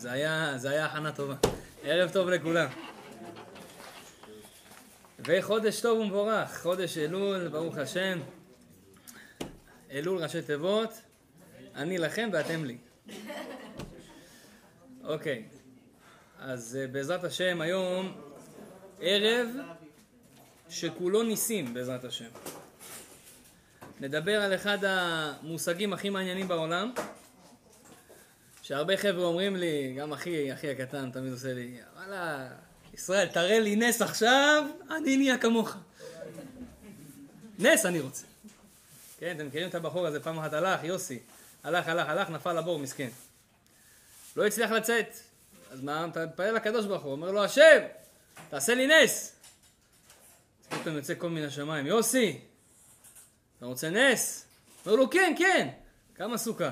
זה היה, זה היה הכנה טובה. ערב טוב לכולם. וחודש טוב ומבורך, חודש אלול, ברוך השם. אלול ראשי תיבות, אני לכם ואתם לי. אוקיי, אז אה, בעזרת השם היום ערב שכולו ניסים בעזרת השם. נדבר על אחד המושגים הכי מעניינים בעולם, שהרבה חבר'ה אומרים לי, גם אחי, אחי הקטן תמיד עושה לי, וואלה, ישראל, תראה לי נס עכשיו, אני נהיה כמוך. נס אני רוצה. כן, אתם מכירים את הבחור הזה, פעם אחת הלך, יוסי, הלך, הלך, הלך, נפל לבור, מסכן. לא הצליח לצאת. אז מה, אתה מתפלל לקדוש ברוך הוא, אומר לו, השם, תעשה לי נס. אז פתאום יוצא כל מן השמיים, יוסי, אתה רוצה נס? אומר לו, כן, כן. כמה סוכר?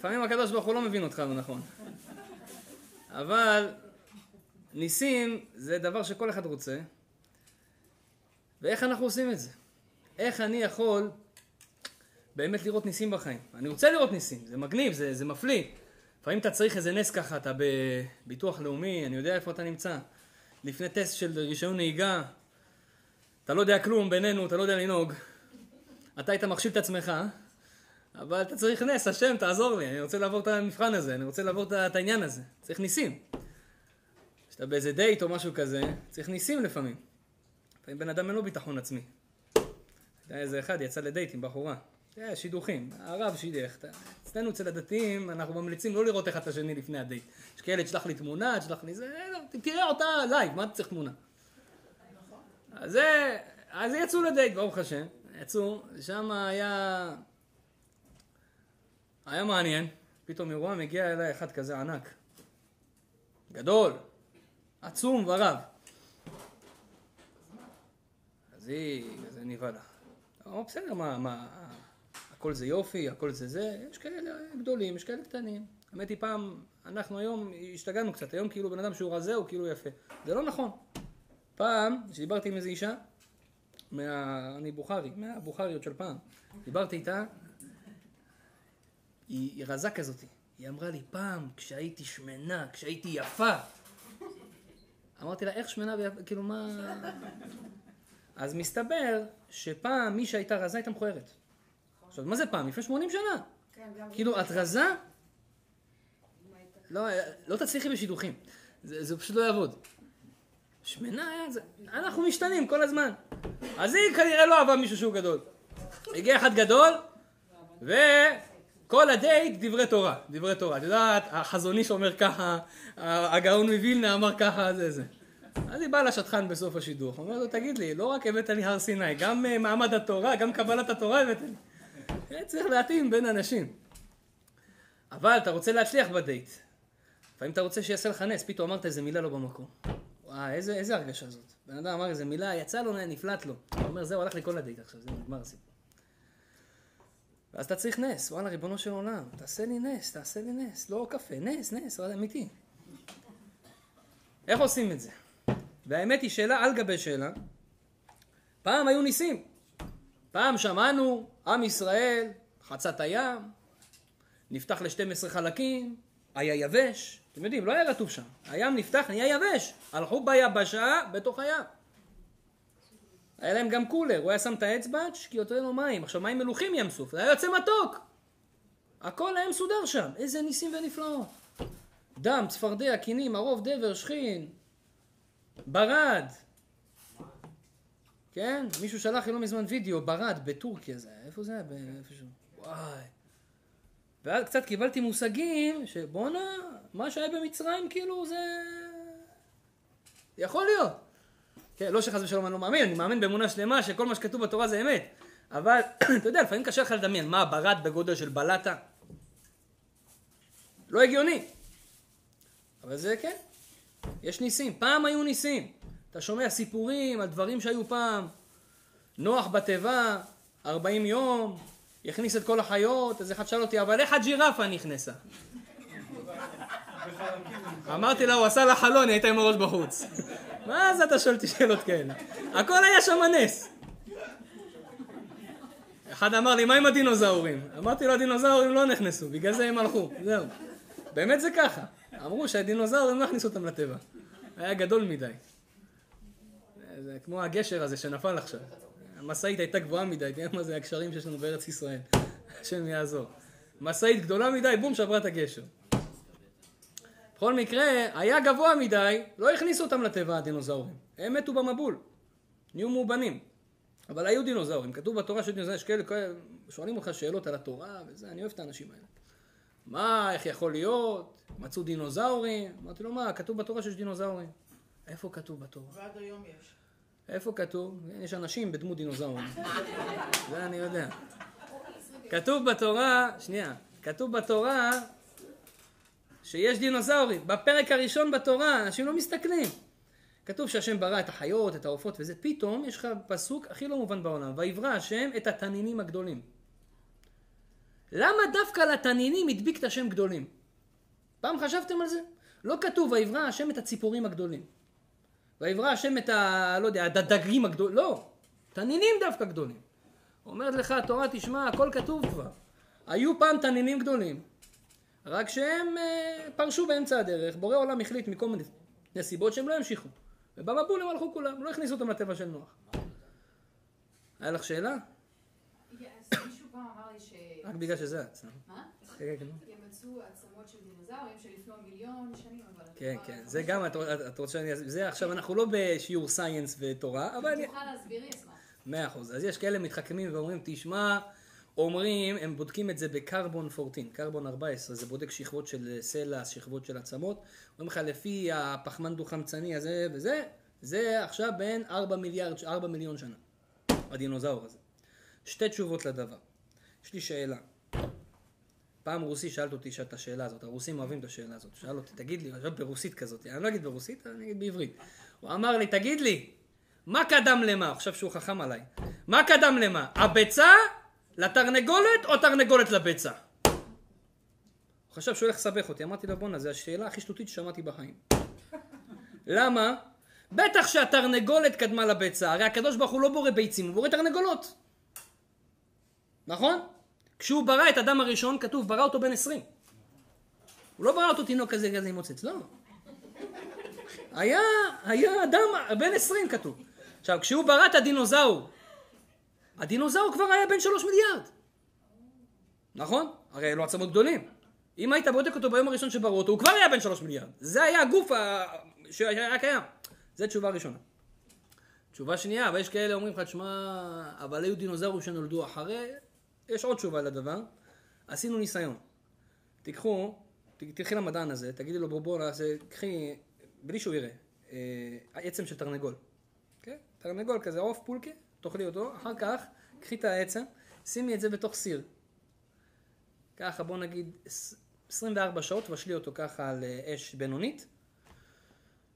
לפעמים הקדוש ברוך הוא לא מבין אותך לא נכון. אבל ניסים זה דבר שכל אחד רוצה, ואיך אנחנו עושים את זה? איך אני יכול באמת לראות ניסים בחיים? אני רוצה לראות ניסים, זה מגניב, זה, זה מפליא. לפעמים אתה צריך איזה נס ככה, אתה בביטוח לאומי, אני יודע איפה אתה נמצא. לפני טסט של רישיון נהיגה, אתה לא יודע כלום בינינו, אתה לא יודע לנהוג. אתה היית מחשיב את עצמך, אבל אתה צריך נס, השם, תעזור לי, אני רוצה לעבור את המבחן הזה, אני רוצה לעבור את העניין הזה. צריך ניסים. כשאתה באיזה דייט או משהו כזה, צריך ניסים לפעמים. לפעמים בן אדם אין לו ביטחון עצמי. היה איזה אחד יצא לדייט עם בחורה. זה שידוכים, הרב שידך. אצלנו אצל הדתיים אנחנו ממליצים לא לראות אחד את השני לפני הדייט. יש כאלה, תשלח לי תמונה, תשלח לי זה, לא, תראה אותה לייב, מה אתה צריך תמונה? אז יצאו לדייט, ברוך השם. יצאו, שם היה... היה מעניין. פתאום אירוע מגיע אליי אחד כזה ענק. גדול, עצום ורב. אז היא, זה נבהלה. אמר, בסדר, מה, מה, הכל זה יופי, הכל זה זה, יש כאלה גדולים, יש כאלה קטנים. האמת היא פעם, אנחנו היום השתגענו קצת, היום כאילו בן אדם שהוא רזה הוא כאילו יפה. זה לא נכון. פעם, כשדיברתי עם איזו אישה, מה... אני בוכרי, מהבוכריות של פעם, דיברתי איתה, היא, היא רזה כזאתי. היא אמרה לי, פעם, כשהייתי שמנה, כשהייתי יפה, אמרתי לה, איך שמנה ויפה, כאילו מה... אז מסתבר שפעם מי שהייתה רזה הייתה מכוערת. עכשיו, מה זה פעם? לפני 80 שנה. כן, כאילו, את רזה? לא, לא תצליחי בשידוכים. זה, זה פשוט לא יעבוד. שמנה היה זה... אנחנו משתנים כל הזמן. אז היא כנראה לא אהבה מישהו שהוא גדול. הגיע אחד גדול, וכל הדייט דברי תורה. דברי תורה. את יודעת, החזון איש אומר ככה, הגאון מווילנה אמר ככה, זה זה. אז היא באה לשטחן בסוף השידוך, אומר לו, תגיד לי, לא רק הבאת לי הר סיני, גם אה, מעמד התורה, גם קבלת התורה הבאת לי. אה, צריך להתאים בין אנשים. אבל אתה רוצה להצליח בדייט. לפעמים אתה רוצה שיעשה לך נס, פתאום אמרת איזה מילה לא במקום. וואי, איזה, איזה הרגשה זאת. בן אדם אמר איזה מילה, יצא לו, נפלט לו. הוא אומר, זהו, הלך לי כל הדייט עכשיו, זהו, נגמר הסיפור. ואז אתה צריך נס, וואלה, ריבונו של עולם, תעשה לי נס, תעשה לי נס. לא קפה, נס, נס, אמיתי. איך עושים את זה? והאמת היא שאלה על גבי שאלה. פעם היו ניסים. פעם שמענו, עם ישראל חצה את הים, נפתח ל-12 חלקים, היה יבש. אתם יודעים, לא היה רטוב שם. הים נפתח, נהיה יבש. הלכו ביבשה בתוך הים. היה להם גם קולר, הוא היה שם את האצבע, כי יותר לו מים. עכשיו מים מלוכים ים סוף, זה היה יוצא מתוק. הכל היה מסודר שם. איזה ניסים ונפלאות. דם, צפרדע, קינים, ערוב, דבר, שכין, ברד. כן? מישהו שלח לי לא מזמן וידאו, ברד, בטורקיה זה היה. איפה זה היה? איפשהו. וואי. ואז קצת קיבלתי מושגים שבואנה, מה שהיה במצרים כאילו זה... יכול להיות. כן, לא שחס ושלום אני לא מאמין, אני מאמין באמונה שלמה שכל מה שכתוב בתורה זה אמת. אבל, אתה יודע, לפעמים קשה לך לדמיין, מה, ברד בגודל של בלטה? לא הגיוני. אבל זה כן, יש ניסים. פעם היו ניסים. אתה שומע סיפורים על דברים שהיו פעם. נוח בתיבה, 40 יום, הכניס את כל החיות, אז אחד שאל אותי, אבל איך הג'ירפה נכנסה? אמרתי לה, הוא עשה לה חלון, היא הייתה עם הראש בחוץ. מה זה אתה שואל אותי שאלות כאלה? הכל היה שם נס. אחד אמר לי, מה עם הדינוזאורים? אמרתי לו, הדינוזאורים לא נכנסו, בגלל זה הם הלכו, זהו. באמת זה ככה. אמרו שהדינוזאורים לא הכניסו אותם לטבע. היה גדול מדי. זה כמו הגשר הזה שנפל עכשיו. המשאית הייתה גבוהה מדי, תראה מה זה הקשרים שיש לנו בארץ ישראל. השם יעזור. משאית גדולה מדי, בום, שברה את הגשר. בכל מקרה, היה גבוה מדי, לא הכניסו אותם לטבע הדינוזאורים. הם מתו במבול. נהיו מאובנים. אבל היו דינוזאורים. כתוב בתורה שדינוזאורים, יש כאלה, שואלים אותך שאלות על התורה וזה, אני אוהב את האנשים האלה. מה, איך יכול להיות? מצאו דינוזאורים? אמרתי לו, מה, כתוב בתורה שיש דינוזאורים. איפה כתוב בתורה? ועד היום יש. איפה כתוב? יש אנשים בדמות דינוזאורים. זה אני יודע. כתוב בתורה, שנייה, כתוב בתורה שיש דינוזאורים. בפרק הראשון בתורה, אנשים לא מסתכלים. כתוב שהשם ברא את החיות, את העופות וזה, פתאום יש לך פסוק הכי לא מובן בעולם, ויברא השם את התנינים הגדולים. למה דווקא לתנינים הדביק את השם גדולים? פעם חשבתם על זה? לא כתוב ויברא השם את הציפורים הגדולים. ויברא השם את ה... לא יודע, הדגים הגדולים. לא, תנינים דווקא גדולים. אומרת לך התורה, תשמע, הכל כתוב כבר. היו פעם תנינים גדולים, רק שהם אה, פרשו באמצע הדרך, בורא עולם החליט מכל מיני נסיבות שהם לא המשיכו. ובמבול הם הלכו כולם, לא הכניסו אותם לטבע של נוח. היה לך שאלה? רק בגלל שזה את. מה? כן, כן, כן. הם מצאו עצמות של דינוזאורים שלפני מיליון שנים, אבל... כן, כן, זה גם, את את רוצה שאני זה עכשיו, אנחנו לא בשיעור סייאנס ותורה, אבל אני... אם תוכל להסביר לי, אשמח. מאה אחוז. אז יש כאלה מתחכמים ואומרים, תשמע, אומרים, הם בודקים את זה בקרבון 14, קרבון 14, זה בודק שכבות של סלע, שכבות של עצמות. אומרים לך, לפי הפחמן דו-חמצני הזה וזה, זה עכשיו בין 4 מיליארד, 4 מיליון שנה, הדינוזאור הזה. שתי תשובות לדבר. יש לי שאלה. פעם רוסי שאלת אותי את השאלה הזאת, הרוסים אוהבים את השאלה הזאת. שאל אותי, תגיד לי, עכשיו ברוסית כזאת, אני לא אגיד ברוסית, אני אגיד בעברית. הוא אמר לי, תגיד לי, מה קדם למה? עכשיו שהוא חכם עליי. מה קדם למה? הביצה לתרנגולת או תרנגולת לביצה? הוא חשב שהוא הולך לסבך אותי. אמרתי לו, בואנה, זו השאלה הכי שטותית ששמעתי בחיים. למה? בטח שהתרנגולת קדמה לביצה. הרי הקדוש ברוך הוא לא בורא ביצים, הוא בורא תרנגולות. נכון? כשהוא ברא את אדם הראשון, כתוב, ברא אותו בן עשרים. הוא לא ברא אותו תינוק כזה כזה עם מוצץ, לא. היה, היה אדם בן עשרים כתוב. עכשיו, כשהוא ברא את הדינוזאור, הדינוזאור כבר היה בן שלוש מיליארד. נכון? הרי אלו עצמות גדולים. אם היית בודק אותו ביום הראשון שבראו אותו, הוא כבר היה בן שלוש מיליארד. זה היה הגוף ה... שהיה קיים. זו תשובה ראשונה. תשובה שנייה, אבל יש כאלה אומרים לך, תשמע, אבל היו דינוזאורים שנולדו אחרי, יש עוד תשובה לדבר. עשינו ניסיון. תיקחו, תלכי למדען הזה, תגידי לו בוא בוא נעשה, קחי, בלי שהוא יראה, אה, עצם של תרנגול. כן? תרנגול כזה, עוף פולקה, תאכלי אותו, אחר כך, קחי את העצם, שימי את זה בתוך סיר. ככה, בוא נגיד, עש- 24 שעות, תבשלי אותו ככה על אה, אש בינונית.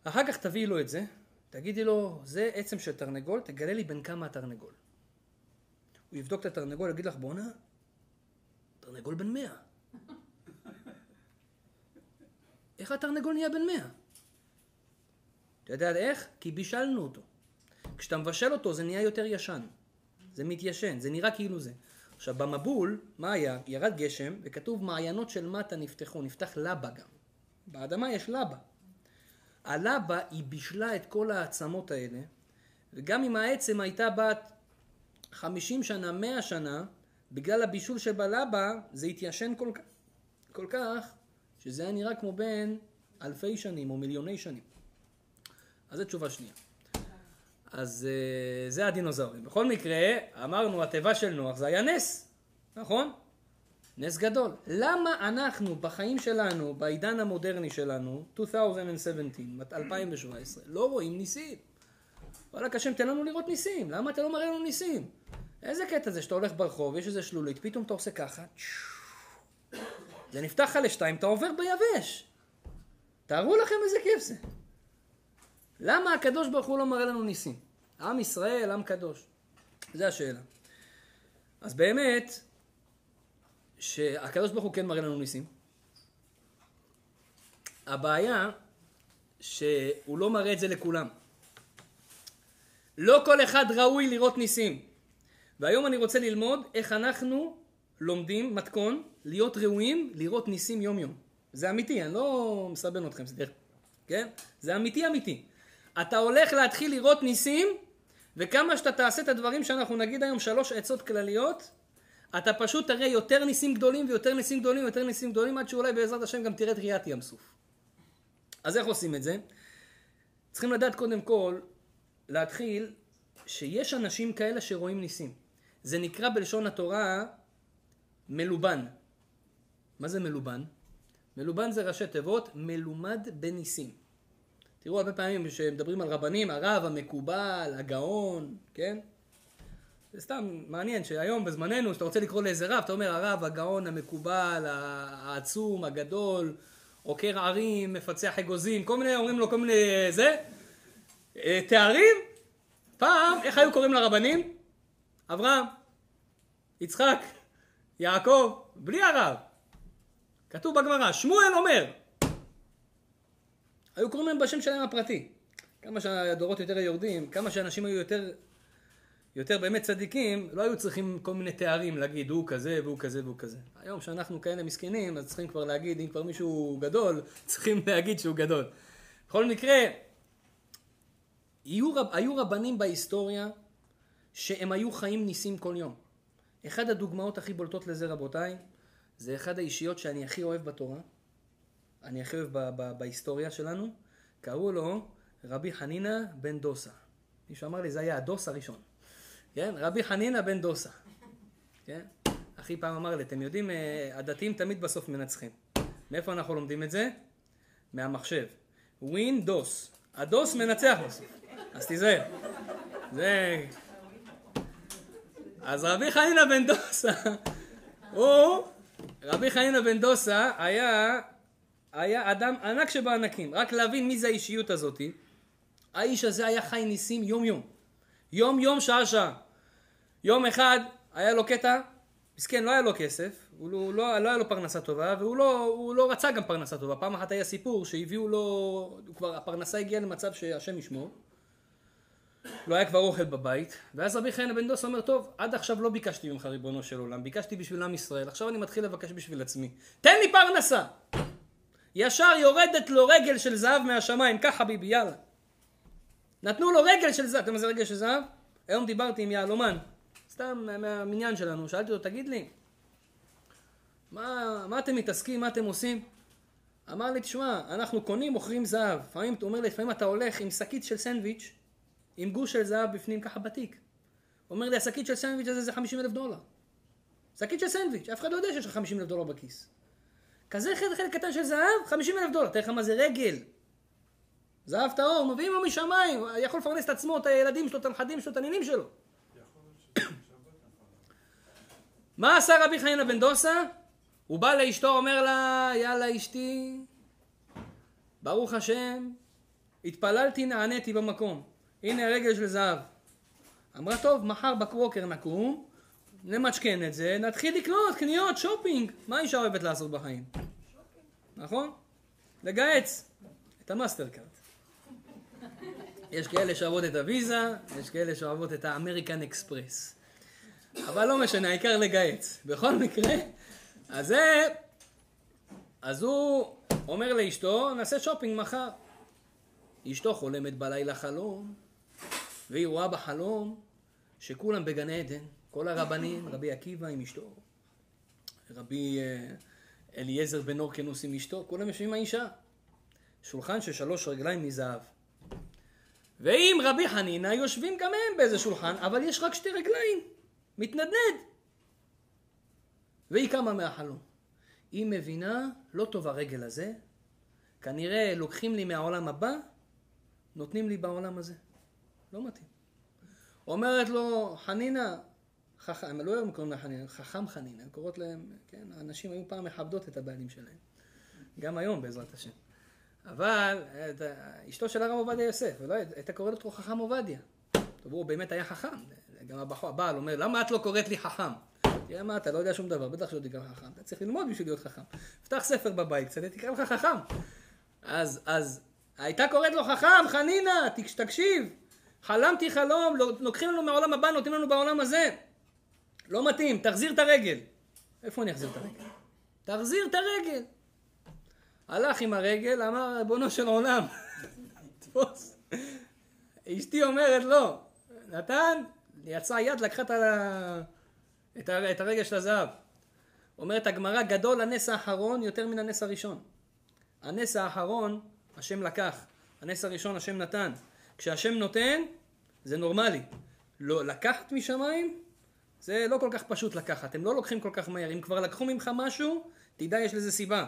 אחר כך תביאי לו את זה, תגידי לו, זה עצם של תרנגול, תגלה לי בין כמה התרנגול. הוא יבדוק את התרנגול, יגיד לך, בואנה, תרנגול בן מאה. איך התרנגול נהיה בן מאה? אתה יודע איך? כי בישלנו אותו. כשאתה מבשל אותו זה נהיה יותר ישן. זה מתיישן, זה נראה כאילו זה. עכשיו במבול, מה היה? ירד גשם וכתוב מעיינות של מטה נפתחו, נפתח לבה גם. באדמה יש לבה. הלבה היא בישלה את כל העצמות האלה, וגם אם העצם הייתה בת 50 שנה, 100 שנה, בגלל הבישול שבלבה זה התיישן כל כל כך, שזה היה נראה כמו בין אלפי שנים או מיליוני שנים. אז זו תשובה שנייה. אז אה, זה הדינוזאורים. בכל מקרה, אמרנו, התיבה של נוח זה היה נס, נכון? נס גדול. למה אנחנו בחיים שלנו, בעידן המודרני שלנו, 2017, 2017, לא רואים ניסים? וואלכ השם תן לנו לראות ניסים, למה אתה לא מראה לנו ניסים? איזה קטע זה שאתה הולך ברחוב, יש איזה שלולית, פתאום אתה עושה ככה, זה נפתח לך לשתיים, אתה עובר ביבש. תארו לכם איזה כיף זה. למה הקדוש ברוך הוא לא מראה לנו ניסים? עם ישראל, עם קדוש. זו השאלה. אז באמת, שהקדוש ברוך הוא כן מראה לנו ניסים. הבעיה, שהוא לא מראה את זה לכולם. לא כל אחד ראוי לראות ניסים. והיום אני רוצה ללמוד איך אנחנו לומדים מתכון להיות ראויים לראות ניסים יום יום. זה אמיתי, אני לא מסבן אתכם, סליחה. כן? זה אמיתי אמיתי. אתה הולך להתחיל לראות ניסים, וכמה שאתה תעשה את הדברים שאנחנו נגיד היום שלוש עצות כלליות, אתה פשוט תראה יותר ניסים גדולים ויותר ניסים גדולים ויותר ניסים גדולים, עד שאולי בעזרת השם גם תראה את ראיית ים סוף. אז איך עושים את זה? צריכים לדעת קודם כל, להתחיל, שיש אנשים כאלה שרואים ניסים. זה נקרא בלשון התורה מלובן. מה זה מלובן? מלובן זה ראשי תיבות, מלומד בניסים. תראו הרבה פעמים כשמדברים על רבנים, הרב, המקובל, הגאון, כן? זה סתם מעניין שהיום בזמננו, כשאתה רוצה לקרוא לאיזה רב, אתה אומר הרב, הגאון, המקובל, העצום, הגדול, עוקר ערים, מפצח אגוזים, כל מיני, אומרים לו כל מיני זה, אה, תארים. פעם, איך היו קוראים לרבנים? אברהם, יצחק, יעקב, בלי הרב. כתוב בגמרא, שמואל אומר. היו קוראים להם בשם שלהם הפרטי. כמה שהדורות יותר יורדים, כמה שאנשים היו יותר, יותר באמת צדיקים, לא היו צריכים כל מיני תארים להגיד הוא כזה והוא כזה והוא כזה. היום שאנחנו כאלה מסכנים, אז צריכים כבר להגיד, אם כבר מישהו גדול, צריכים להגיד שהוא גדול. בכל מקרה, היו, רב, היו רבנים בהיסטוריה שהם היו חיים ניסים כל יום. אחד הדוגמאות הכי בולטות לזה רבותיי, זה אחד האישיות שאני הכי אוהב בתורה, אני הכי אוהב בהיסטוריה שלנו, קראו לו רבי חנינא בן דוסה. מישהו אמר לי, זה היה הדוס הראשון. כן? רבי חנינא בן דוסה. כן? אחי פעם אמר לי, אתם יודעים, אה, הדתיים תמיד בסוף מנצחים. מאיפה אנחנו לומדים את זה? מהמחשב. ווין דוס. הדוס מנצח בסוף. אז תיזהר. זה... אז רבי חנינא בן דוסה, הוא, רבי חנינא בן דוסה היה, היה אדם ענק שבענקים. רק להבין מי זה האישיות הזאתי. האיש הזה היה חי ניסים יום יום. יום יום שעה שעה. יום אחד היה לו קטע, מסכן לא היה לו כסף, הוא לא, לא, לא היה לו פרנסה טובה והוא לא, לא רצה גם פרנסה טובה. פעם אחת היה סיפור שהביאו לו, כבר הפרנסה הגיעה למצב שהשם ישמור. לא היה כבר אוכל בבית, ואז רבי חיינה בן דוס אומר, טוב, עד עכשיו לא ביקשתי ממך ריבונו של עולם, ביקשתי בשביל עם ישראל, עכשיו אני מתחיל לבקש בשביל עצמי. תן לי פרנסה! ישר יורדת לו רגל של זהב מהשמיים, ככה ביבי, יאללה. נתנו לו רגל של זהב, אתה יודע מה זה רגל של זהב? היום דיברתי עם יהלומן, סתם מהמניין שלנו, שאלתי אותו, תגיד לי, מה, מה אתם מתעסקים, מה אתם עושים? אמר לי, תשמע, אנחנו קונים, מוכרים זהב. לפעמים, הוא אומר לי, לפעמים אתה הולך עם שקית של סנדוויץ', עם גוש של זהב בפנים ככה בתיק. הוא אומר לי, השקית של סנדוויץ' הזה זה 50 אלף דולר. שקית של סנדוויץ', אף אחד לא יודע שיש לך 50 אלף דולר בכיס. כזה חלק קטן של זהב, 50 אלף דולר. תראה לך מה זה רגל. זהב טהור, מביאים לו משמיים, יכול לפרנס את עצמו, את הילדים שלו, את הנכדים שלו, את הנינים שלו. מה עשה רבי חנינא בן דוסה? הוא בא לאשתו, אומר לה, יאללה אשתי, ברוך השם, התפללתי, נעניתי במקום. הנה רגל של זהב. אמרה, טוב, מחר בקרוקר נקום, נמשכן את זה, נתחיל לקנות, קניות, שופינג. מה אישה אוהבת לעשות בחיים? נכון? לגהץ את המאסטר קארט. יש כאלה שאוהבות את הוויזה, יש כאלה שאוהבות את האמריקן אקספרס. אבל לא משנה, העיקר לגהץ. בכל מקרה, אז זה... אז הוא אומר לאשתו, נעשה שופינג מחר. אשתו חולמת בלילה חלום, והיא רואה בחלום שכולם בגן עדן, כל הרבנים, רבי עקיבא עם אשתו, רבי אה, אליעזר בן אורקנוס עם אשתו, כולם יושבים עם האישה. שולחן של שלוש רגליים מזהב. ועם רבי חנינא יושבים גם הם באיזה שולחן, אבל יש רק שתי רגליים. מתנדנד. והיא קמה מהחלום. היא מבינה, לא טוב הרגל הזה, כנראה לוקחים לי מהעולם הבא, נותנים לי בעולם הזה. לא מתאים. אומרת לו, חנינה, חכם, הם לא היו קוראים לה חנינה, חכם חנינה, הן קוראות להם, כן, הנשים היו פעם מכבדות את הבעלים שלהם. גם היום בעזרת השם. אבל אשתו של הרב עובדיה יוסף, ולא הייתה קוראת אותו חכם עובדיה. טוב, הוא באמת היה חכם. גם הבחור, הבעל אומר, למה את לא קוראת לי חכם? תראה מה, אתה לא יודע שום דבר, בטח שלא תקרא חכם. אתה צריך ללמוד בשביל להיות חכם. פתח ספר בבית קצת, תקרא לך חכם. אז, אז, הייתה קוראת לו חכם, חנינה, תקשיב. חלמתי חלום, לוקחים לנו מהעולם הבא, נותנים לנו בעולם הזה. לא מתאים, תחזיר את הרגל. איפה אני אחזיר את הרגל? תחזיר את הרגל. הלך עם הרגל, אמר, ריבונו של עולם, תפוס. אשתי אומרת לא. נתן, יצא יד, לקחה את, ה... את, הרגל של הזהב. אומרת הגמרא, גדול הנס האחרון יותר מן הנס הראשון. הנס האחרון, השם לקח. הנס הראשון, השם נתן. כשהשם נותן, זה נורמלי. לא, לקחת משמיים, זה לא כל כך פשוט לקחת. הם לא לוקחים כל כך מהר. אם כבר לקחו ממך משהו, תדע יש לזה סיבה.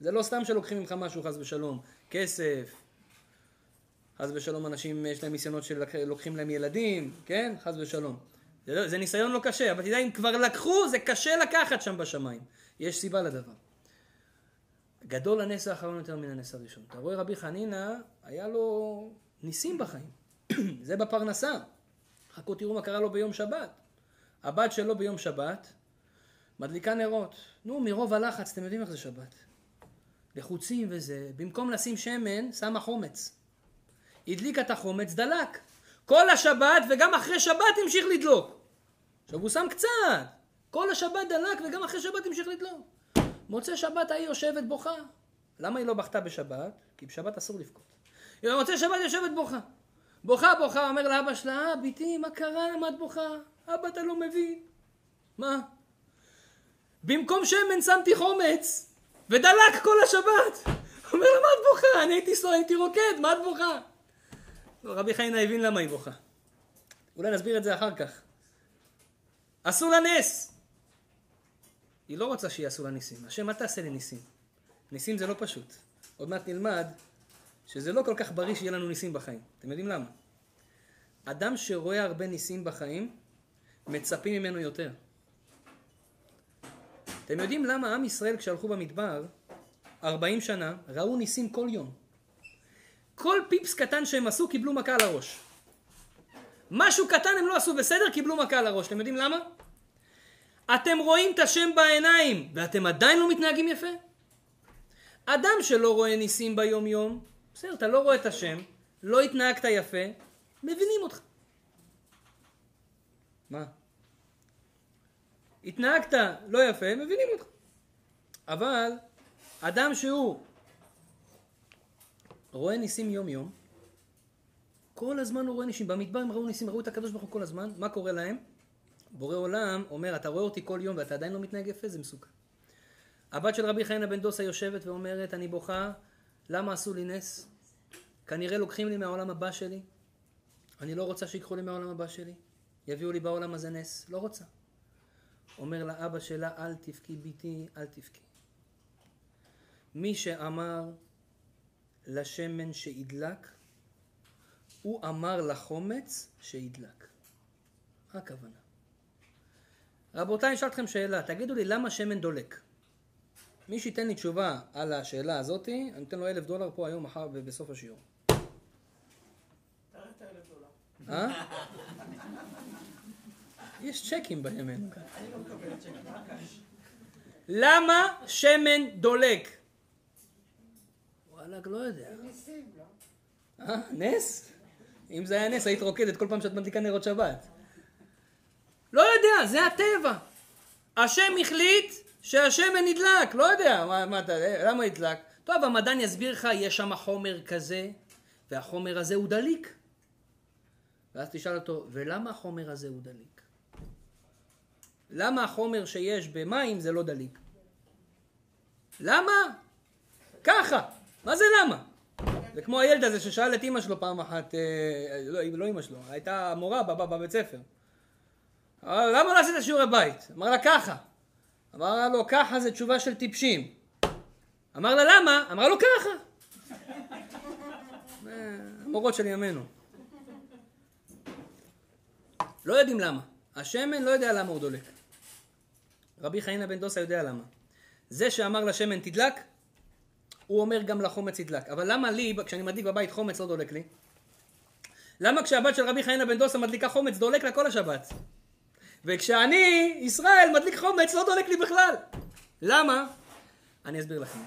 זה לא סתם שלוקחים ממך משהו, חס ושלום. כסף, חס ושלום אנשים יש להם ניסיונות שלוקחים להם ילדים, כן? חס ושלום. זה, לא, זה ניסיון לא קשה, אבל תדע אם כבר לקחו זה קשה לקחת שם בשמיים. יש סיבה לדבר. גדול הנס האחרון יותר מן הנס הראשון. אתה רואה רבי חנינא, היה לו ניסים בחיים. זה בפרנסה. חכו תראו מה קרה לו ביום שבת. הבת שלו ביום שבת מדליקה נרות. נו, מרוב הלחץ, אתם יודעים איך זה שבת. לחוצים וזה, במקום לשים שמן, שמה חומץ. הדליקה את החומץ, דלק. כל השבת וגם אחרי שבת המשיך לדלוק. עכשיו הוא שם קצת. כל השבת דלק וגם אחרי שבת המשיך לדלוק. מוצא שבת ההיא יושבת בוכה. למה היא לא בכתה בשבת? כי בשבת אסור לבכות. היא מוצא שבת יושבת בוכה. בוכה בוכה, אומר לאבא שלה, אה, ביתי, מה קרה? למה את בוכה? אבא, אתה לא מבין. מה? במקום שמן שמתי חומץ, ודלק כל השבת. אומר לה, מה את בוכה? אני הייתי סוער, הייתי רוקד, מה את בוכה? רבי חיינה הבין למה היא בוכה. אולי נסביר את זה אחר כך. עשו לה נס. היא לא רוצה שיעשו לה ניסים. השם, אל תעשה לי ניסים. ניסים זה לא פשוט. עוד מעט נלמד שזה לא כל כך בריא שיהיה לנו ניסים בחיים. אתם יודעים למה? אדם שרואה הרבה ניסים בחיים, מצפים ממנו יותר. אתם יודעים למה עם ישראל כשהלכו במדבר, 40 שנה, ראו ניסים כל יום. כל פיפס קטן שהם עשו קיבלו מכה על הראש. משהו קטן הם לא עשו בסדר, קיבלו מכה על הראש. אתם יודעים למה? אתם רואים את השם בעיניים, ואתם עדיין לא מתנהגים יפה? אדם שלא רואה ניסים ביום יום, בסדר, אתה לא רואה את השם, לא התנהגת יפה, מבינים אותך. מה? התנהגת לא יפה, מבינים אותך. אבל אדם שהוא רואה ניסים יום יום, כל הזמן הוא רואה ניסים, במדבר הם ראו ניסים, ראו את הקדוש ברוך הוא כל הזמן, מה קורה להם? בורא עולם אומר, אתה רואה אותי כל יום ואתה עדיין לא מתנהג יפה, זה מסוכן. הבת של רבי חיינה בן דוסה יושבת ואומרת, אני בוכה, למה עשו לי נס? כנראה לוקחים לי מהעולם הבא שלי, אני לא רוצה שיקחו לי מהעולם הבא שלי, יביאו לי בעולם הזה נס, לא רוצה. אומר לאבא שלה, אל תבכי ביתי, אל תבכי. מי שאמר לשמן שידלק, הוא אמר לחומץ שידלק. מה הכוונה? רבותיי, אני אשאל אתכם שאלה, תגידו לי למה שמן דולק? מי שייתן לי תשובה על השאלה הזאתי, אני אתן לו אלף דולר פה היום, מחר ובסוף השיעור. אה? יש צ'קים בימינו. למה שמן דולק? וואלכ, לא יודע. אה, נס? אם זה היה נס, היית רוקדת כל פעם שאת מדליקה נרות שבת. לא יודע, זה הטבע. השם החליט שהשמן נדלק, לא יודע, מה, מה אתה, למה ידלק? טוב, המדען יסביר לך, יש שם חומר כזה, והחומר הזה הוא דליק. ואז תשאל אותו, ולמה החומר הזה הוא דליק? למה החומר שיש במים זה לא דליק? למה? ככה. מה זה למה? זה כמו הילד הזה ששאל את אימא שלו פעם אחת, אה, לא, לא אימא שלו, הייתה מורה בבית ספר. למה לא עשית שיעורי בית? אמר לה ככה. אמר לו ככה זה תשובה של טיפשים. אמר לה למה? אמר לו ככה. המורות של ימינו. לא יודעים למה. השמן לא יודע למה הוא דולק. רבי חיינה בן דוסה יודע למה. זה שאמר לשמן תדלק, הוא אומר גם לחומץ ידלק. אבל למה לי, כשאני מדליק בבית חומץ לא דולק לי? למה כשהבת של רבי חיינה בן דוסה מדליקה חומץ דולק לה כל השבת? וכשאני, ישראל, מדליק חומץ לא דולק לי בכלל. למה? אני אסביר לכם.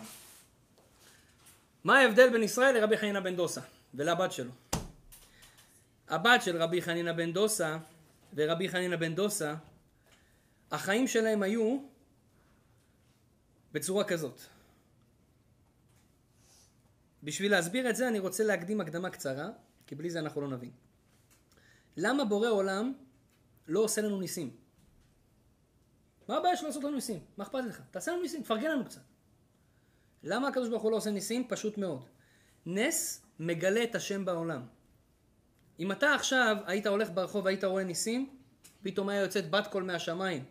מה ההבדל בין ישראל לרבי חיינה בן דוסה ולבת שלו? הבת של רבי חנינה בן דוסה ורבי חנינה בן דוסה החיים שלהם היו בצורה כזאת. בשביל להסביר את זה אני רוצה להקדים הקדמה קצרה, כי בלי זה אנחנו לא נבין. למה בורא עולם לא עושה לנו ניסים? מה הבעיה שלא לעשות לנו ניסים? מה אכפת לך? תעשה לנו ניסים, תפרגן לנו קצת. למה הקדוש ברוך הוא לא עושה ניסים? פשוט מאוד. נס מגלה את השם בעולם. אם אתה עכשיו היית הולך ברחוב והיית רואה ניסים, פתאום היה יוצאת בת קול מהשמיים.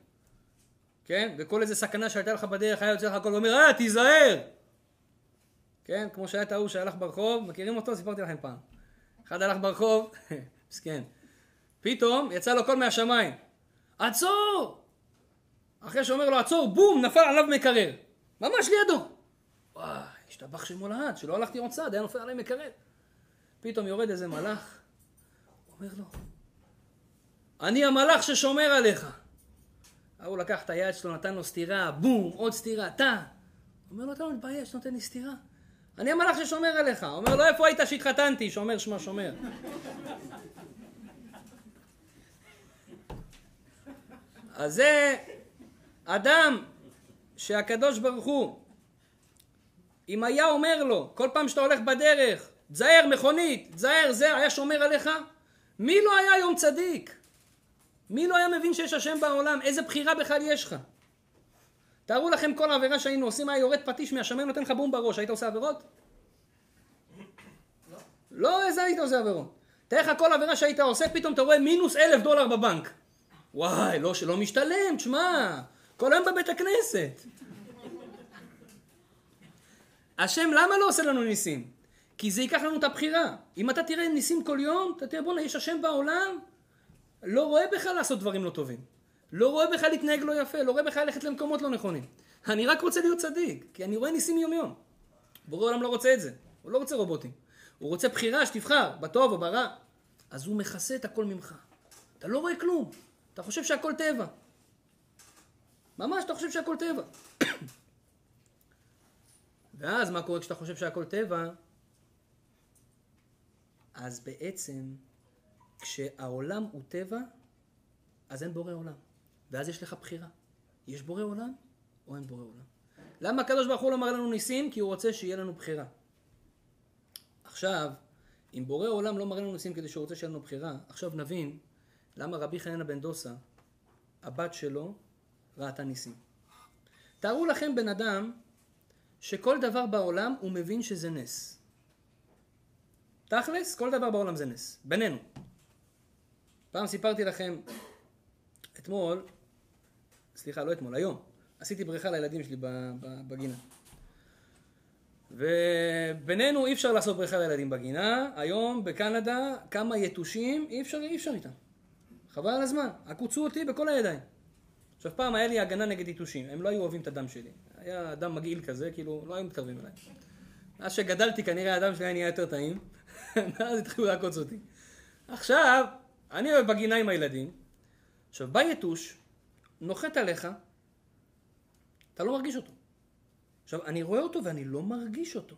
כן? וכל איזה סכנה שהייתה לך בדרך היה יוצא לך קול ואומר, אה, תיזהר! כן? כמו שהיה את ההוא שהלך ברחוב, מכירים אותו? סיפרתי לכם פעם. אחד הלך ברחוב, מסכן. פתאום יצא לו קול מהשמיים. עצור! אחרי שאומר לו עצור, בום, נפל עליו מקרר. ממש לידו. וואי, השתבח שמו לעד, שלא הלכתי עוד צעד, היה נופל עליי מקרר. פתאום יורד איזה מלאך, אומר לו, אני המלאך ששומר עליך. ההוא לקח את היד שלו, נתן לו סטירה, בום, עוד סטירה, אתה. אומר לו, אתה לא מתבייש, נותן לי סטירה. אני המלאך ששומר עליך. אומר לו, איפה היית שהתחתנתי? שומר שמה שומר. אז זה אדם שהקדוש ברוך הוא, אם היה אומר לו, כל פעם שאתה הולך בדרך, תזהר מכונית, תזהר זה, היה שומר עליך, מי לא היה היום צדיק? מי לא היה מבין שיש השם בעולם? איזה בחירה בכלל יש לך? תארו לכם כל עבירה שהיינו עושים, היה יורד פטיש מהשמיים נותן לך בום בראש, היית עושה עבירות? לא. לא, איזה היית עושה עבירות. תאר לך כל עבירה שהיית עושה, פתאום אתה רואה מינוס אלף דולר בבנק. וואי, לא שלא משתלם, תשמע, כל היום בבית הכנסת. השם למה לא עושה לנו ניסים? כי זה ייקח לנו את הבחירה. אם אתה תראה ניסים כל יום, אתה תראה בואנה יש השם בעולם, לא רואה בכלל לעשות דברים לא טובים. לא רואה בכלל להתנהג לא יפה, לא רואה בכלל ללכת למקומות לא נכונים. אני רק רוצה להיות צדיק, כי אני רואה ניסים יום יום. בורא עולם לא רוצה את זה, הוא לא רוצה רובוטים. הוא רוצה בחירה שתבחר, בטוב או ברע. אז הוא מכסה את הכל ממך. אתה לא רואה כלום. אתה חושב שהכל טבע. ממש אתה חושב שהכל טבע. ואז מה קורה כשאתה חושב שהכל טבע? אז בעצם כשהעולם הוא טבע, אז אין בורא עולם. ואז יש לך בחירה. יש בורא עולם או אין בורא עולם. למה הקדוש ברוך הוא לא מראה לנו ניסים? כי הוא רוצה שיהיה לנו בחירה. עכשיו, אם בורא עולם לא מראה לנו ניסים כדי שהוא רוצה שיהיה לנו בחירה, עכשיו נבין למה רבי חננה בן דוסה, הבת שלו, ראתה ניסים. תארו לכם בן אדם שכל דבר בעולם הוא מבין שזה נס. תכלס, כל דבר בעולם זה נס. בינינו. פעם סיפרתי לכם, אתמול, סליחה, לא אתמול, היום, עשיתי בריכה לילדים שלי בגינה. ובינינו אי אפשר לעשות בריכה לילדים בגינה, היום בקנדה כמה יתושים, אי אפשר, אי אפשר איתם. חבל על הזמן, עקוצו אותי בכל הידיים. עכשיו פעם היה לי הגנה נגד יתושים, הם לא היו אוהבים את הדם שלי. היה דם מגעיל כזה, כאילו לא היו מתקרבים אליי. אז שגדלתי כנראה הדם שלי נהיה יותר טעים, ואז התחילו לעקוץ אותי. עכשיו, אני בגינה עם הילדים, עכשיו בא יתוש, נוחת עליך, אתה לא מרגיש אותו. עכשיו, אני רואה אותו ואני לא מרגיש אותו.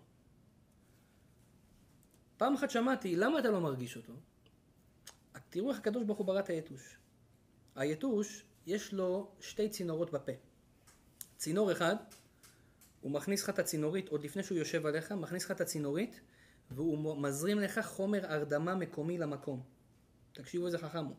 פעם אחת שמעתי, למה אתה לא מרגיש אותו? תראו איך הקדוש ברוך הוא ברא את היתוש. היתוש, יש לו שתי צינורות בפה. צינור אחד, הוא מכניס לך את הצינורית, עוד לפני שהוא יושב עליך, מכניס לך את הצינורית, והוא מזרים לך חומר הרדמה מקומי למקום. תקשיבו איזה חכם הוא.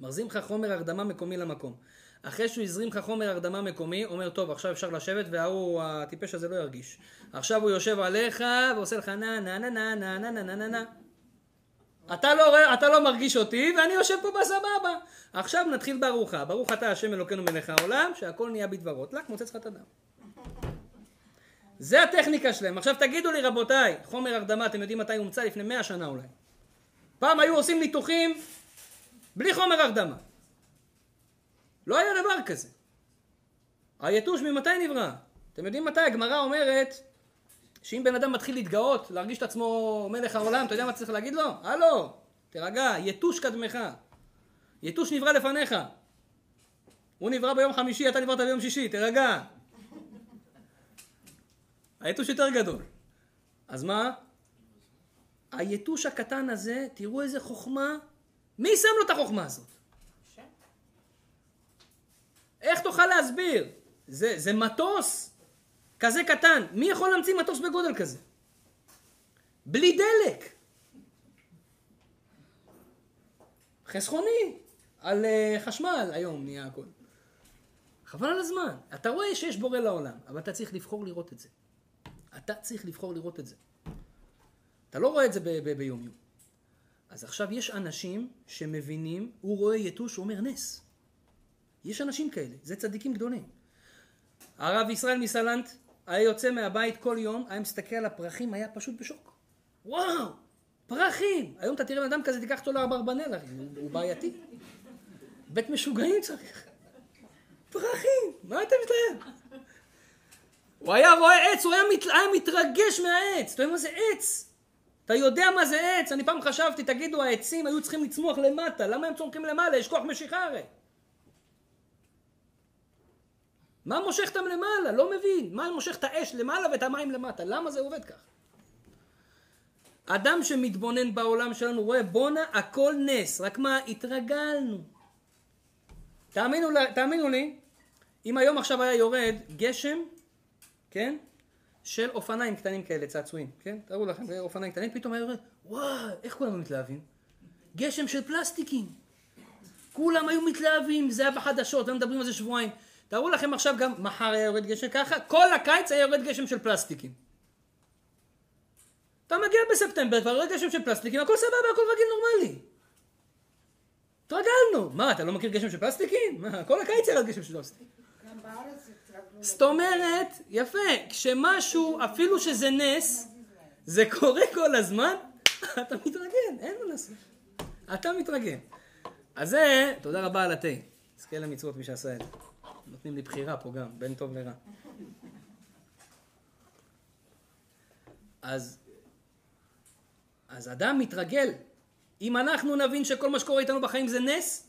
מרזים לך חומר הרדמה מקומי למקום. אחרי שהוא הזרים לך חומר הרדמה מקומי, אומר, טוב, עכשיו אפשר לשבת, וההוא, הטיפש הזה לא ירגיש. עכשיו הוא יושב עליך, ועושה לך נה נה נה נה נה נה נה נה נה נה אתה לא, אתה לא מרגיש אותי, ואני יושב פה בסבבה. עכשיו נתחיל בארוחה. ברוך אתה השם אלוקינו מלך העולם, שהכל נהיה בדברות. לק, מוצץ לך את הדם. זה הטכניקה שלהם. עכשיו תגידו לי רבותיי, חומר הרדמה, אתם יודעים מתי הומצא? לפני מאה שנה אולי. פעם היו עושים ניתוחים בלי חומר הרדמה. לא היה דבר כזה. היתוש ממתי נברא? אתם יודעים מתי? הגמרא אומרת שאם בן אדם מתחיל להתגאות, להרגיש את עצמו מלך העולם, אתה יודע מה צריך להגיד לו? הלו, תירגע, יתוש קדמך. יתוש נברא לפניך. הוא נברא ביום חמישי, אתה נבראת ביום שישי, תירגע. היתוש יותר גדול. אז מה? היתוש הקטן הזה, תראו איזה חוכמה. מי שם לו את החוכמה הזאת? איך תוכל להסביר? זה, זה מטוס כזה קטן. מי יכול להמציא מטוס בגודל כזה? בלי דלק. חסכוני. על uh, חשמל היום נהיה הכל. חבל על הזמן. אתה רואה שיש בורא לעולם, אבל אתה צריך לבחור לראות את זה. אתה צריך לבחור לראות את זה. אתה לא רואה את זה ביום יום. אז עכשיו יש אנשים שמבינים, הוא רואה יתוש, הוא אומר נס. יש אנשים כאלה, זה צדיקים גדולים. הרב ישראל מסלנט היה יוצא מהבית כל יום, היה מסתכל על הפרחים, היה פשוט בשוק. וואו, פרחים! היום אתה תראה בן אדם כזה, תיקח אותו לאברבנל, הוא בעייתי. בית משוגעים צריך. פרחים, מה אתה מתלהב? הוא היה רואה עץ, הוא היה, מת, היה מתרגש מהעץ. אתה יודע מה זה עץ? אתה יודע מה זה עץ? אני פעם חשבתי, תגידו, העצים היו צריכים לצמוח למטה, למה הם צומחים למעלה? יש כוח משיכה הרי. מה מושך אותם למעלה? לא מבין. מה מושך את האש למעלה ואת המים למטה? למה זה עובד כך? אדם שמתבונן בעולם שלנו רואה בואנה הכל נס, רק מה התרגלנו. תאמינו, תאמינו לי, אם היום עכשיו היה יורד גשם, כן? של אופניים קטנים כאלה, צעצועים, כן? תראו לכם, אופניים קטנים, פתאום היה יורד, וואי, איך כולם מתלהבים? גשם של פלסטיקים. כולם היו מתלהבים, זה היה בחדשות, הם מדברים על זה שבועיים. תארו לכם עכשיו גם, מחר היה יורד גשם ככה, כל הקיץ היה יורד גשם של פלסטיקים. אתה מגיע בספטמבר, כבר יורד גשם של פלסטיקים, הכל סבבה, הכל רגיל נורמלי. התרגלנו. מה, אתה לא מכיר גשם של פלסטיקים? מה, כל הקיץ ירד גשם של פלסטיקים. זאת אומרת, יפה, כשמשהו, אפילו שזה נס, זה קורה כל הזמן, אתה מתרגל, אין מה לעשות. אתה מתרגל. אז זה, תודה רבה על התה. תזכה למצוות מי שעשה את זה. נותנים לי בחירה פה גם, בין טוב לרע. אז, אז אדם מתרגל. אם אנחנו נבין שכל מה שקורה איתנו בחיים זה נס,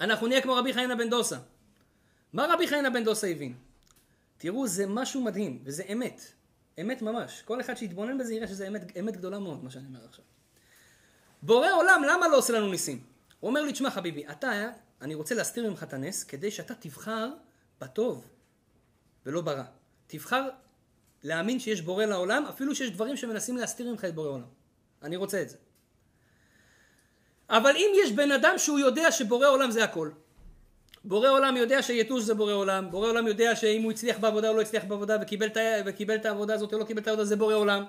אנחנו נהיה כמו רבי חיינה בן דוסה. מה רבי חיינה בן דוסה הבין? תראו, זה משהו מדהים, וזה אמת. אמת ממש. כל אחד שיתבונן בזה יראה שזה אמת, אמת גדולה מאוד, מה שאני אומר עכשיו. בורא עולם, למה לא עושה לנו ניסים? הוא אומר לי, תשמע חביבי, אתה, אני רוצה להסתיר ממך את הנס, כדי שאתה תבחר בטוב ולא ברע. תבחר להאמין שיש בורא לעולם, אפילו שיש דברים שמנסים להסתיר ממך את בורא עולם. אני רוצה את זה. אבל אם יש בן אדם שהוא יודע שבורא עולם זה הכל, בורא עולם יודע שיתוש זה בורא עולם, בורא עולם יודע שאם הוא הצליח בעבודה או לא הצליח בעבודה וקיבל, וקיבל את העבודה הזאת או לא קיבל את העבודה זה בורא עולם.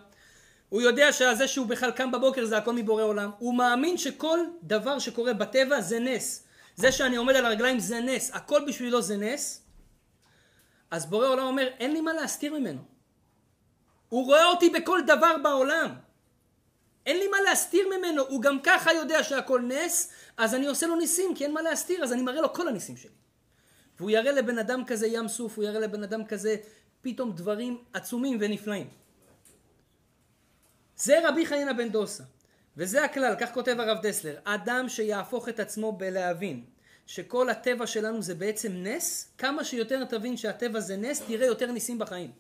הוא יודע שזה שהוא בכלל קם בבוקר זה הכל מבורא עולם. הוא מאמין שכל דבר שקורה בטבע זה נס. זה שאני עומד על הרגליים זה נס, הכל בשבילו זה נס. אז בורא עולם אומר, אין לי מה להסתיר ממנו. הוא רואה אותי בכל דבר בעולם. אין לי מה להסתיר ממנו, הוא גם ככה יודע שהכל נס, אז אני עושה לו ניסים, כי אין מה להסתיר, אז אני מראה לו כל הניסים שלי. והוא יראה לבן אדם כזה ים סוף, הוא יראה לבן אדם כזה פתאום דברים עצומים ונפלאים. זה רבי חיינה בן דוסה, וזה הכלל, כך כותב הרב דסלר, אדם שיהפוך את עצמו בלהבין שכל הטבע שלנו זה בעצם נס, כמה שיותר תבין שהטבע זה נס, תראה יותר ניסים בחיים.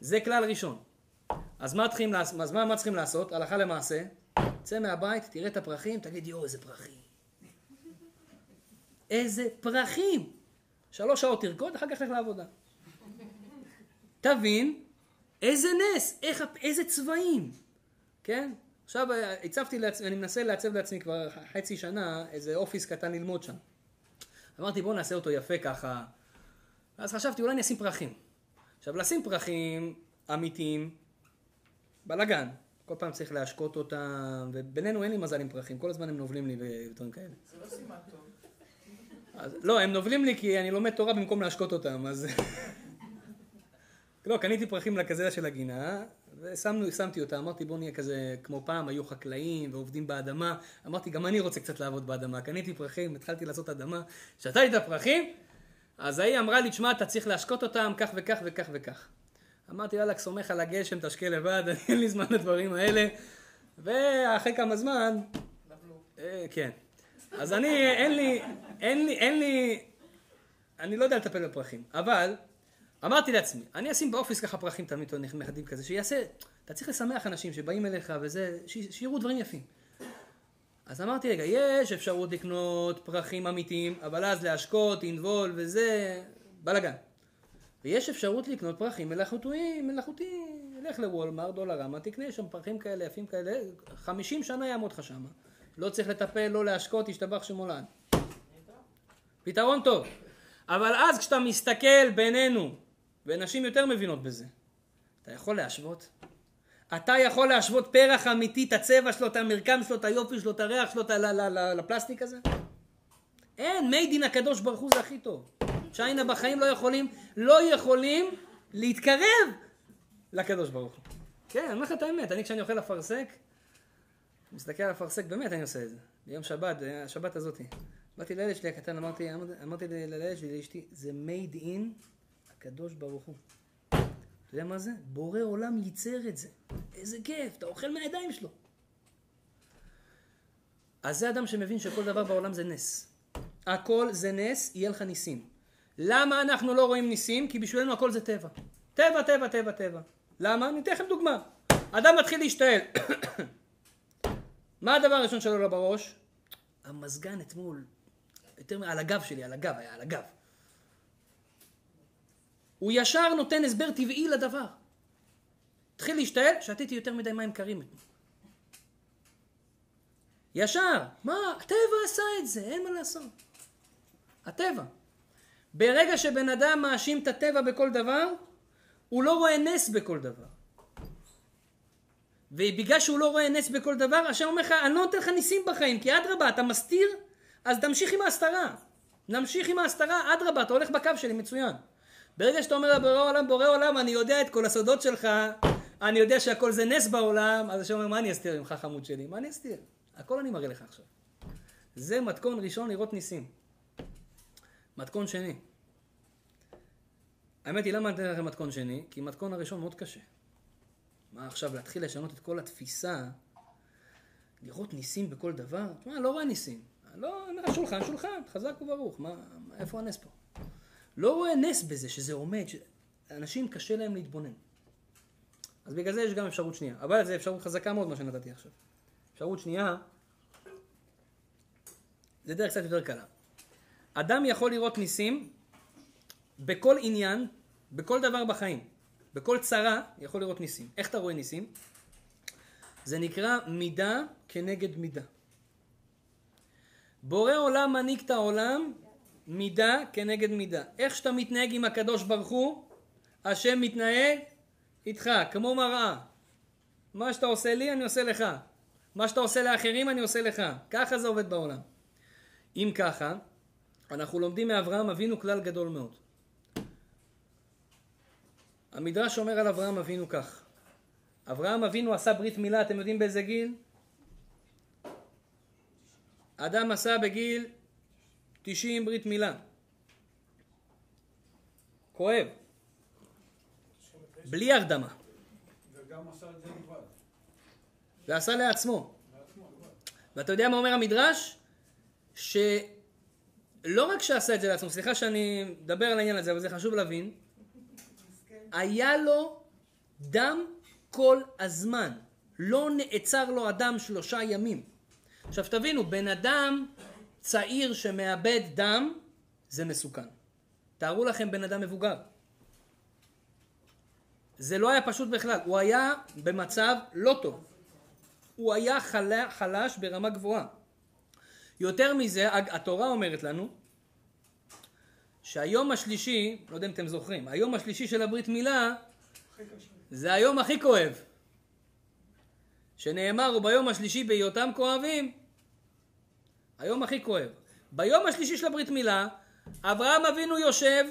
זה כלל ראשון. אז מה, צריכים, אז מה, מה צריכים לעשות? הלכה למעשה, צא מהבית, תראה את הפרחים, תגיד יואו איזה פרחים. איזה פרחים. שלוש שעות תרקוד, אחר כך לך לעבודה. תבין איזה נס, איך, איזה צבעים, כן? עכשיו הצבתי לעצמי, אני מנסה לעצב לעצמי כבר חצי שנה איזה אופיס קטן ללמוד שם. אמרתי בואו נעשה אותו יפה ככה. אז חשבתי אולי אני אשים פרחים. עכשיו לשים פרחים אמיתיים בלאגן. כל פעם צריך להשקות אותם, ובינינו אין לי מזל עם פרחים, כל הזמן הם נובלים לי ודברים כאלה. זה לא סימן טוב. אז, לא, הם נובלים לי כי אני לומד תורה במקום להשקות אותם, אז... לא, קניתי פרחים לקזלה של הגינה, ושמתי אותה, אמרתי בוא נהיה כזה, כמו פעם, היו חקלאים ועובדים באדמה, אמרתי גם אני רוצה קצת לעבוד באדמה, קניתי פרחים, התחלתי לעשות אדמה, שתתי את הפרחים, אז ההיא אמרה לי, תשמע, אתה צריך להשקות אותם כך וכך וכך וכך. אמרתי, יאללה, סומך על הגשם, תשקה לבד, אין לי זמן לדברים האלה. ואחרי כמה זמן, אה, כן. אז אני, אין לי, אין לי, אין לי, אני לא יודע לטפל בפרחים, אבל אמרתי לעצמי, אני אשים באופיס ככה פרחים תמיד נחמדים כזה, שיעשה, אתה צריך לשמח אנשים שבאים אליך וזה, שיראו דברים יפים. אז אמרתי, רגע, יש אפשרות לקנות פרחים אמיתיים, אבל אז להשקות, אינבול וזה, בלאגן. ויש אפשרות לקנות פרחים מלאכותיים, מלאכותיים. לך לוולמארט, דולרמה, תקנה שם פרחים כאלה, יפים כאלה, 50 שנה יעמוד לך שם. לא צריך לטפל, לא להשקות, ישתבח שמולד. פתרון טוב. אבל אז כשאתה מסתכל בינינו, ונשים יותר מבינות בזה, אתה יכול להשוות? אתה יכול להשוות פרח אמיתי, את הצבע שלו, את המרקם שלו, את היופי שלו, את הריח שלו, את לפלסטיק הזה? אין, מי דין הקדוש ברוך הוא זה הכי טוב. צ'יינה בחיים לא יכולים, לא יכולים להתקרב לקדוש ברוך הוא. כן, אני אומר לך את האמת, אני כשאני אוכל אפרסק, מסתכל על אפרסק, באמת אני עושה את זה. ביום שבת, השבת הזאתי. באתי לילד שלי הקטן, אמרתי, אמרתי לילד שלי, לאשתי, זה made in הקדוש ברוך הוא. אתה יודע מה זה? בורא עולם ייצר את זה. איזה כיף, אתה אוכל מהידיים שלו. אז זה אדם שמבין שכל דבר בעולם זה נס. הכל זה נס, יהיה לך ניסים. למה אנחנו לא רואים ניסים? כי בשבילנו הכל זה טבע. טבע, טבע, טבע, טבע. למה? אני אתן לכם דוגמה. אדם מתחיל להשתעל. מה הדבר הראשון שלו לא בראש? המזגן אתמול, יותר על הגב שלי, על הגב, היה על הגב. הוא ישר נותן הסבר טבעי לדבר. התחיל להשתעל, שתיתי יותר מדי מים קרים. ישר, מה, הטבע עשה את זה, אין מה לעשות. הטבע. ברגע שבן אדם מאשים את הטבע בכל דבר, הוא לא רואה נס בכל דבר. ובגלל שהוא לא רואה נס בכל דבר, השם אומר לך, אני לא נותן לך ניסים בחיים, כי אדרבה, אתה מסתיר, אז תמשיך עם ההסתרה. נמשיך עם ההסתרה, אדרבה, אתה הולך בקו שלי, מצוין. ברגע שאתה אומר לבורא עולם, בורא עולם, אני יודע את כל הסודות שלך, אני יודע שהכל זה נס בעולם, אז השם אומר, מה אני אסתיר ממך חמוד שלי? מה אני אסתיר? הכל אני מראה לך עכשיו. זה מתכון ראשון לראות ניסים. מתכון שני. האמת היא, למה אני אתן לכם מתכון שני? כי מתכון הראשון מאוד קשה. מה עכשיו, להתחיל לשנות את כל התפיסה, לראות ניסים בכל דבר? תשמע, לא רואה ניסים. לא, שולחן, שולחן, חזק וברוך. מה, איפה הנס פה? לא רואה נס בזה, שזה עומד, שאנשים קשה להם להתבונן. אז בגלל זה יש גם אפשרות שנייה. אבל זו אפשרות חזקה מאוד מה שנתתי עכשיו. אפשרות שנייה, זה דרך קצת יותר קלה. אדם יכול לראות ניסים בכל עניין, בכל דבר בחיים. בכל צרה יכול לראות ניסים. איך אתה רואה ניסים? זה נקרא מידה כנגד מידה. בורא עולם מנהיג את העולם מידה כנגד מידה. איך שאתה מתנהג עם הקדוש ברוך הוא, השם מתנהג איתך, כמו מראה. מה שאתה עושה לי, אני עושה לך. מה שאתה עושה לאחרים, אני עושה לך. ככה זה עובד בעולם. אם ככה, אנחנו לומדים מאברהם אבינו כלל גדול מאוד. המדרש אומר על אברהם אבינו כך: אברהם אבינו עשה ברית מילה, אתם יודעים באיזה גיל? אדם עשה בגיל 90 ברית מילה. כואב. בלי הרדמה. וגם עשה את זה לבד. ועשה לעצמו. ואתה יודע מה אומר המדרש? שלא רק שעשה את זה לעצמו, סליחה שאני מדבר על העניין הזה, אבל זה חשוב להבין, היה לו דם כל הזמן. לא נעצר לו הדם שלושה ימים. עכשיו תבינו, בן אדם צעיר שמאבד דם, זה מסוכן. תארו לכם בן אדם מבוגר. זה לא היה פשוט בכלל, הוא היה במצב לא טוב. הוא היה חלה, חלש ברמה גבוהה. יותר מזה, התורה אומרת לנו שהיום השלישי, לא יודע אם אתם זוכרים, היום השלישי של הברית מילה זה היום הכי כואב. שנאמר, וביום השלישי בהיותם כואבים, היום הכי כואב. ביום השלישי של הברית מילה, אברהם אבינו יושב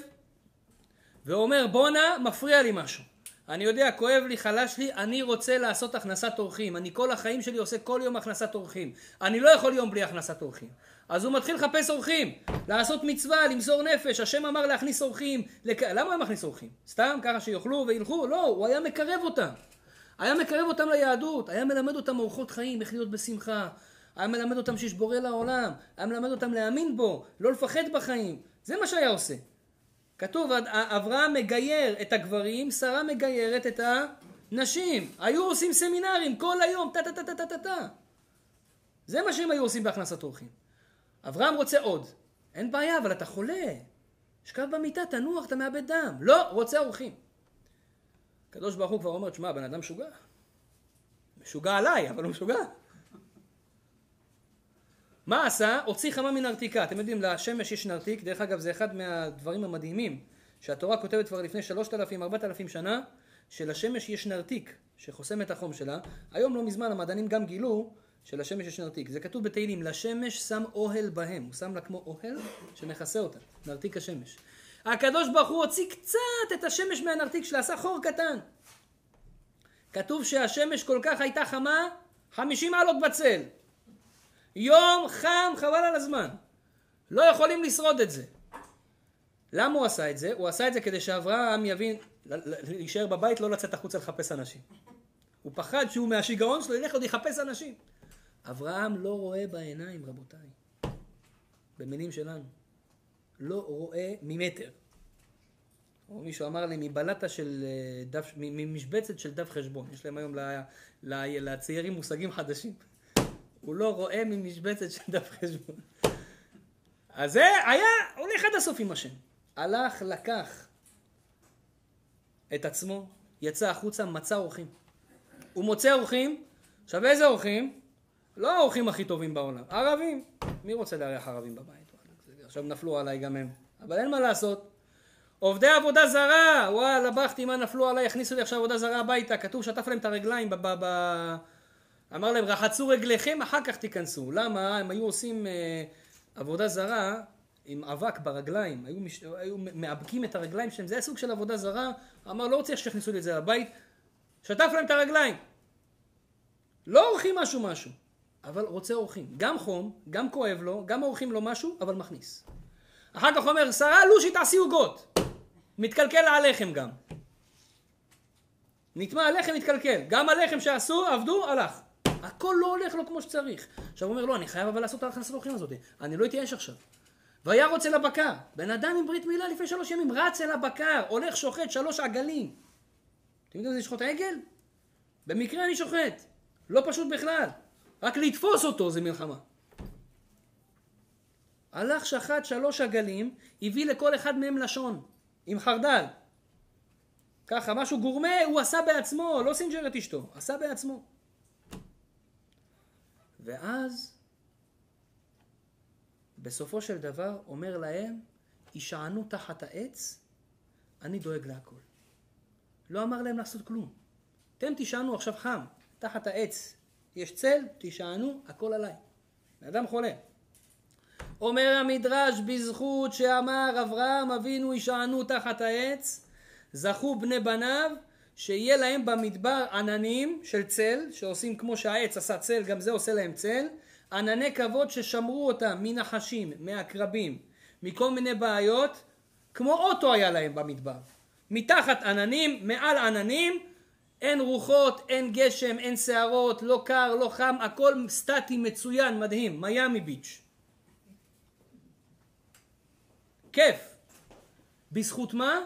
ואומר, בואנה, מפריע לי משהו. אני יודע, כואב לי, חלש לי, אני רוצה לעשות הכנסת אורחים. אני כל החיים שלי עושה כל יום הכנסת אורחים. אני לא יכול יום בלי הכנסת אורחים. אז הוא מתחיל לחפש אורחים, לעשות מצווה, למסור נפש. השם אמר להכניס אורחים. לק... למה הוא היה מכניס אורחים? סתם ככה שיאכלו וילכו? לא, הוא היה מקרב אותם. היה מקרב אותם ליהדות, היה מלמד אותם אורחות חיים, איך להיות בשמחה. היה מלמד אותם שיש בורא לעולם, היה מלמד אותם להאמין בו, לא לפחד בחיים. זה מה שהיה עושה. כתוב, אברהם מגייר את הגברים, שרה מגיירת את הנשים. היו עושים סמינרים כל היום, טה טה טה טה טה טה. זה מה שהם היו עושים בהכנסת אורחים. אברהם רוצה עוד. אין בעיה, אבל אתה חולה. שכב במיטה, תנוח, אתה מאבד דם. לא, רוצה אורחים. הקדוש ברוך הוא כבר אומר, תשמע, בן אדם משוגע. משוגע עליי, אבל הוא משוגע. מה עשה? הוציא חמה מנרתיקה. אתם יודעים, לשמש יש נרתיק, דרך אגב זה אחד מהדברים המדהימים שהתורה כותבת כבר לפני שלושת אלפים, ארבעת אלפים שנה, שלשמש יש נרתיק שחוסם את החום שלה. היום לא מזמן המדענים גם גילו שלשמש יש נרתיק. זה כתוב בתהילים, לשמש שם אוהל בהם. הוא שם לה כמו אוהל שמכסה אותה, נרתיק השמש. הקדוש ברוך הוא הוציא קצת את השמש מהנרתיק שלה, עשה חור קטן. כתוב שהשמש כל כך הייתה חמה, חמישים מעלות בצל. יום חם, חבל על הזמן. לא יכולים לשרוד את זה. למה הוא עשה את זה? הוא עשה את זה כדי שאברהם יבין, להישאר בבית, לא לצאת החוצה לחפש אנשים. הוא פחד שהוא מהשיגעון שלו ילך עוד יחפש אנשים. אברהם לא רואה בעיניים, רבותיי. במילים שלנו. לא רואה ממטר. או מישהו אמר לי, מבלטה של אה, דף, ממשבצת של דף חשבון. יש להם היום לצעירים מושגים חדשים. הוא לא רואה ממשבצת של דף חשבון. אז זה היה, הולך עד הסוף עם השם. הלך, לקח את עצמו, יצא החוצה, מצא אורחים. הוא מוצא אורחים, עכשיו איזה אורחים? לא האורחים הכי טובים בעולם, ערבים. מי רוצה לארח ערבים בבית? עכשיו נפלו עליי גם הם. אבל אין מה לעשות. עובדי עבודה זרה, וואלה, בכתי, מה נפלו עליי, הכניסו לי עכשיו עבודה זרה הביתה, כתוב, שטף להם את הרגליים, ב- ב- ב- אמר להם, רחצו רגליכם, אחר כך תיכנסו. למה? הם היו עושים אה, עבודה זרה עם אבק ברגליים, היו, מש... היו מאבקים את הרגליים שלהם, זה היה סוג של עבודה זרה, אמר, לא רוצה שתכניסו לי את זה לבית, שטף להם את הרגליים. לא עורכים משהו משהו, אבל רוצה אורחים. גם חום, גם כואב לו, גם עורכים לו משהו, אבל מכניס. אחר כך אומר, שרה לושי תעשי עוגות. מתקלקל הלחם גם. נטמע הלחם מתקלקל. גם הלחם שעשו, עבדו, הלך. הכל לא הולך לו כמו שצריך. עכשיו הוא אומר, לא, אני חייב אבל לעשות את ההכנסת אורחים הזאת. אני לא אתייאש עכשיו. והיה רוצה לבקר. בן אדם עם ברית מילה לפני שלוש ימים רץ אל הבקר, הולך שוחט שלוש עגלים. אתם יודעים איזה לשחוט עגל? במקרה אני שוחט. לא פשוט בכלל. רק לתפוס אותו זה מלחמה. הלך שחט שלוש עגלים, הביא לכל אחד מהם לשון, עם חרדל. ככה, משהו גורמה, הוא עשה בעצמו, לא סנג'ר את אשתו, עשה בעצמו. ואז, בסופו של דבר, אומר להם, הישענו תחת העץ, אני דואג להכל. לא אמר להם לעשות כלום. אתם תישענו עכשיו חם, תחת העץ. יש צל, תישענו, הכל עליי. אדם חולה. אומר המדרש בזכות שאמר אברהם אבינו הישענו תחת העץ, זכו בני בניו שיהיה להם במדבר עננים של צל, שעושים כמו שהעץ עשה צל, גם זה עושה להם צל, ענני כבוד ששמרו אותם מנחשים, מעקרבים, מכל מיני בעיות, כמו אוטו היה להם במדבר. מתחת עננים, מעל עננים, אין רוחות, אין גשם, אין שערות, לא קר, לא חם, הכל סטטי מצוין, מדהים, מיאמי ביץ'. כיף. בזכות מה?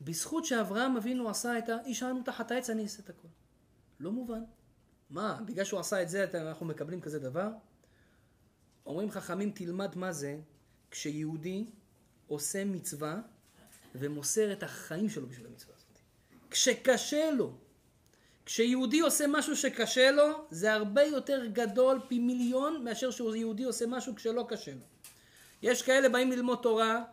בזכות שאברהם אבינו עשה את ה... אישרנו תחת העץ, אני אעשה את הכל. לא מובן. מה, בגלל שהוא עשה את זה, אנחנו מקבלים כזה דבר? אומרים חכמים, תלמד מה זה כשיהודי עושה מצווה ומוסר את החיים שלו בשביל המצווה הזאת. כשקשה לו, כשיהודי עושה משהו שקשה לו, זה הרבה יותר גדול פי מיליון מאשר שיהודי עושה משהו כשלא קשה לו. יש כאלה באים ללמוד תורה,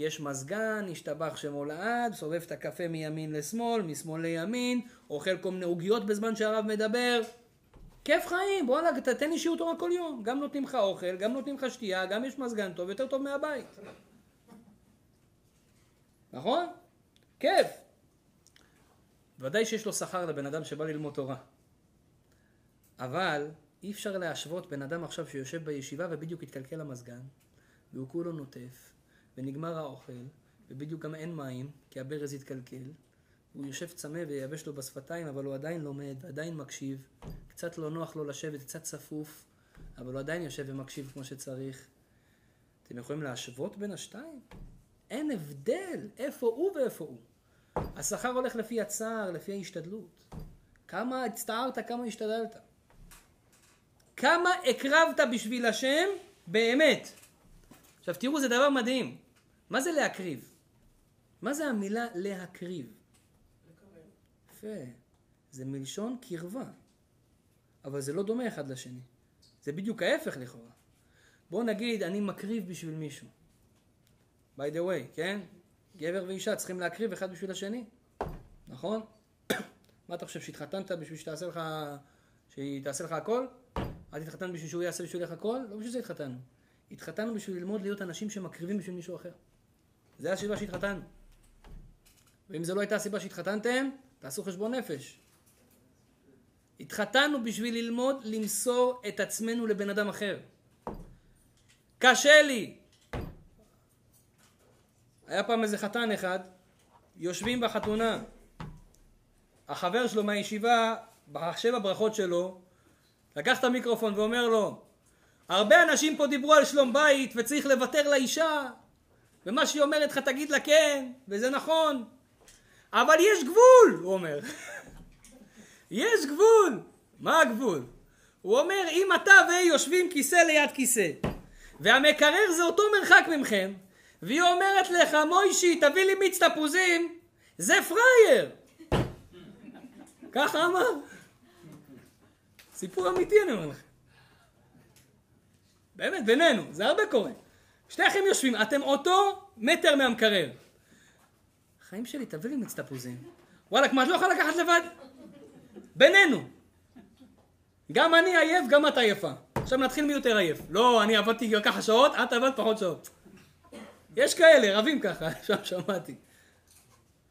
יש מזגן, השתבח שמו לעד, סובב את הקפה מימין לשמאל, משמאל לימין, אוכל כל מיני עוגיות בזמן שהרב מדבר. כיף חיים, וואלה, תתן לי שיעור תורה כל יום. גם נותנים לך אוכל, גם נותנים לך שתייה, גם יש מזגן טוב, יותר טוב מהבית. נכון? כיף. ודאי שיש לו שכר לבן אדם שבא ללמוד תורה. אבל אי אפשר להשוות בן אדם עכשיו שיושב בישיבה ובדיוק התקלקל המזגן, והוא כולו נוטף, ונגמר האוכל, ובדיוק גם אין מים, כי הברז התקלקל, הוא יושב צמא ויבש לו בשפתיים, אבל הוא עדיין לומד, עדיין מקשיב, קצת לא נוח לו לשבת, קצת צפוף, אבל הוא עדיין יושב ומקשיב כמו שצריך. אתם יכולים להשוות בין השתיים? אין הבדל איפה הוא ואיפה הוא. השכר הולך לפי הצער, לפי ההשתדלות. כמה הצטערת, כמה השתדלת. כמה הקרבת בשביל השם באמת. עכשיו תראו, זה דבר מדהים. מה זה להקריב? מה זה המילה להקריב? יפה. זה מלשון קרבה. אבל זה לא דומה אחד לשני. זה בדיוק ההפך לכאורה. בואו נגיד, אני מקריב בשביל מישהו. by the way, כן? גבר ואישה צריכים להקריב אחד בשביל השני, נכון? מה אתה חושב, שהתחתנת בשביל שתעשה לך, שהיא תעשה לך הכל? את התחתנת בשביל שהוא יעשה בשבילך הכל? לא בשביל זה התחתנו. התחתנו בשביל ללמוד להיות אנשים שמקריבים בשביל מישהו אחר. זה הסיבה שהתחתנו. ואם זו לא הייתה הסיבה שהתחתנתם, תעשו חשבון נפש. התחתנו בשביל ללמוד למסור את עצמנו לבן אדם אחר. קשה לי. היה פעם איזה חתן אחד, יושבים בחתונה. החבר שלו מהישיבה, בשבע ברכות שלו, לקח את המיקרופון ואומר לו, הרבה אנשים פה דיברו על שלום בית וצריך לוותר לאישה, ומה שהיא אומרת לך תגיד לה כן, וזה נכון, אבל יש גבול, הוא אומר. יש גבול. מה הגבול? הוא אומר, אם אתה והיא יושבים כיסא ליד כיסא, והמקרר זה אותו מרחק ממכם, והיא אומרת לך, מוישי, תביא לי מיץ תפוזים, זה פראייר. ככה אמר. סיפור אמיתי אני אומר לכם. באמת, בינינו, זה הרבה קורה. שניכם יושבים, אתם אותו מטר מהמקרר. חיים שלי, תביא לי מיץ תפוזים. וואלכ, מה, את לא יכולה לקחת לבד? בינינו. גם אני עייף, גם את עייפה. עכשיו נתחיל מי יותר עייף. לא, אני עבדתי ככה שעות, את עבדת פחות שעות. יש כאלה, רבים ככה, עכשיו שמעתי.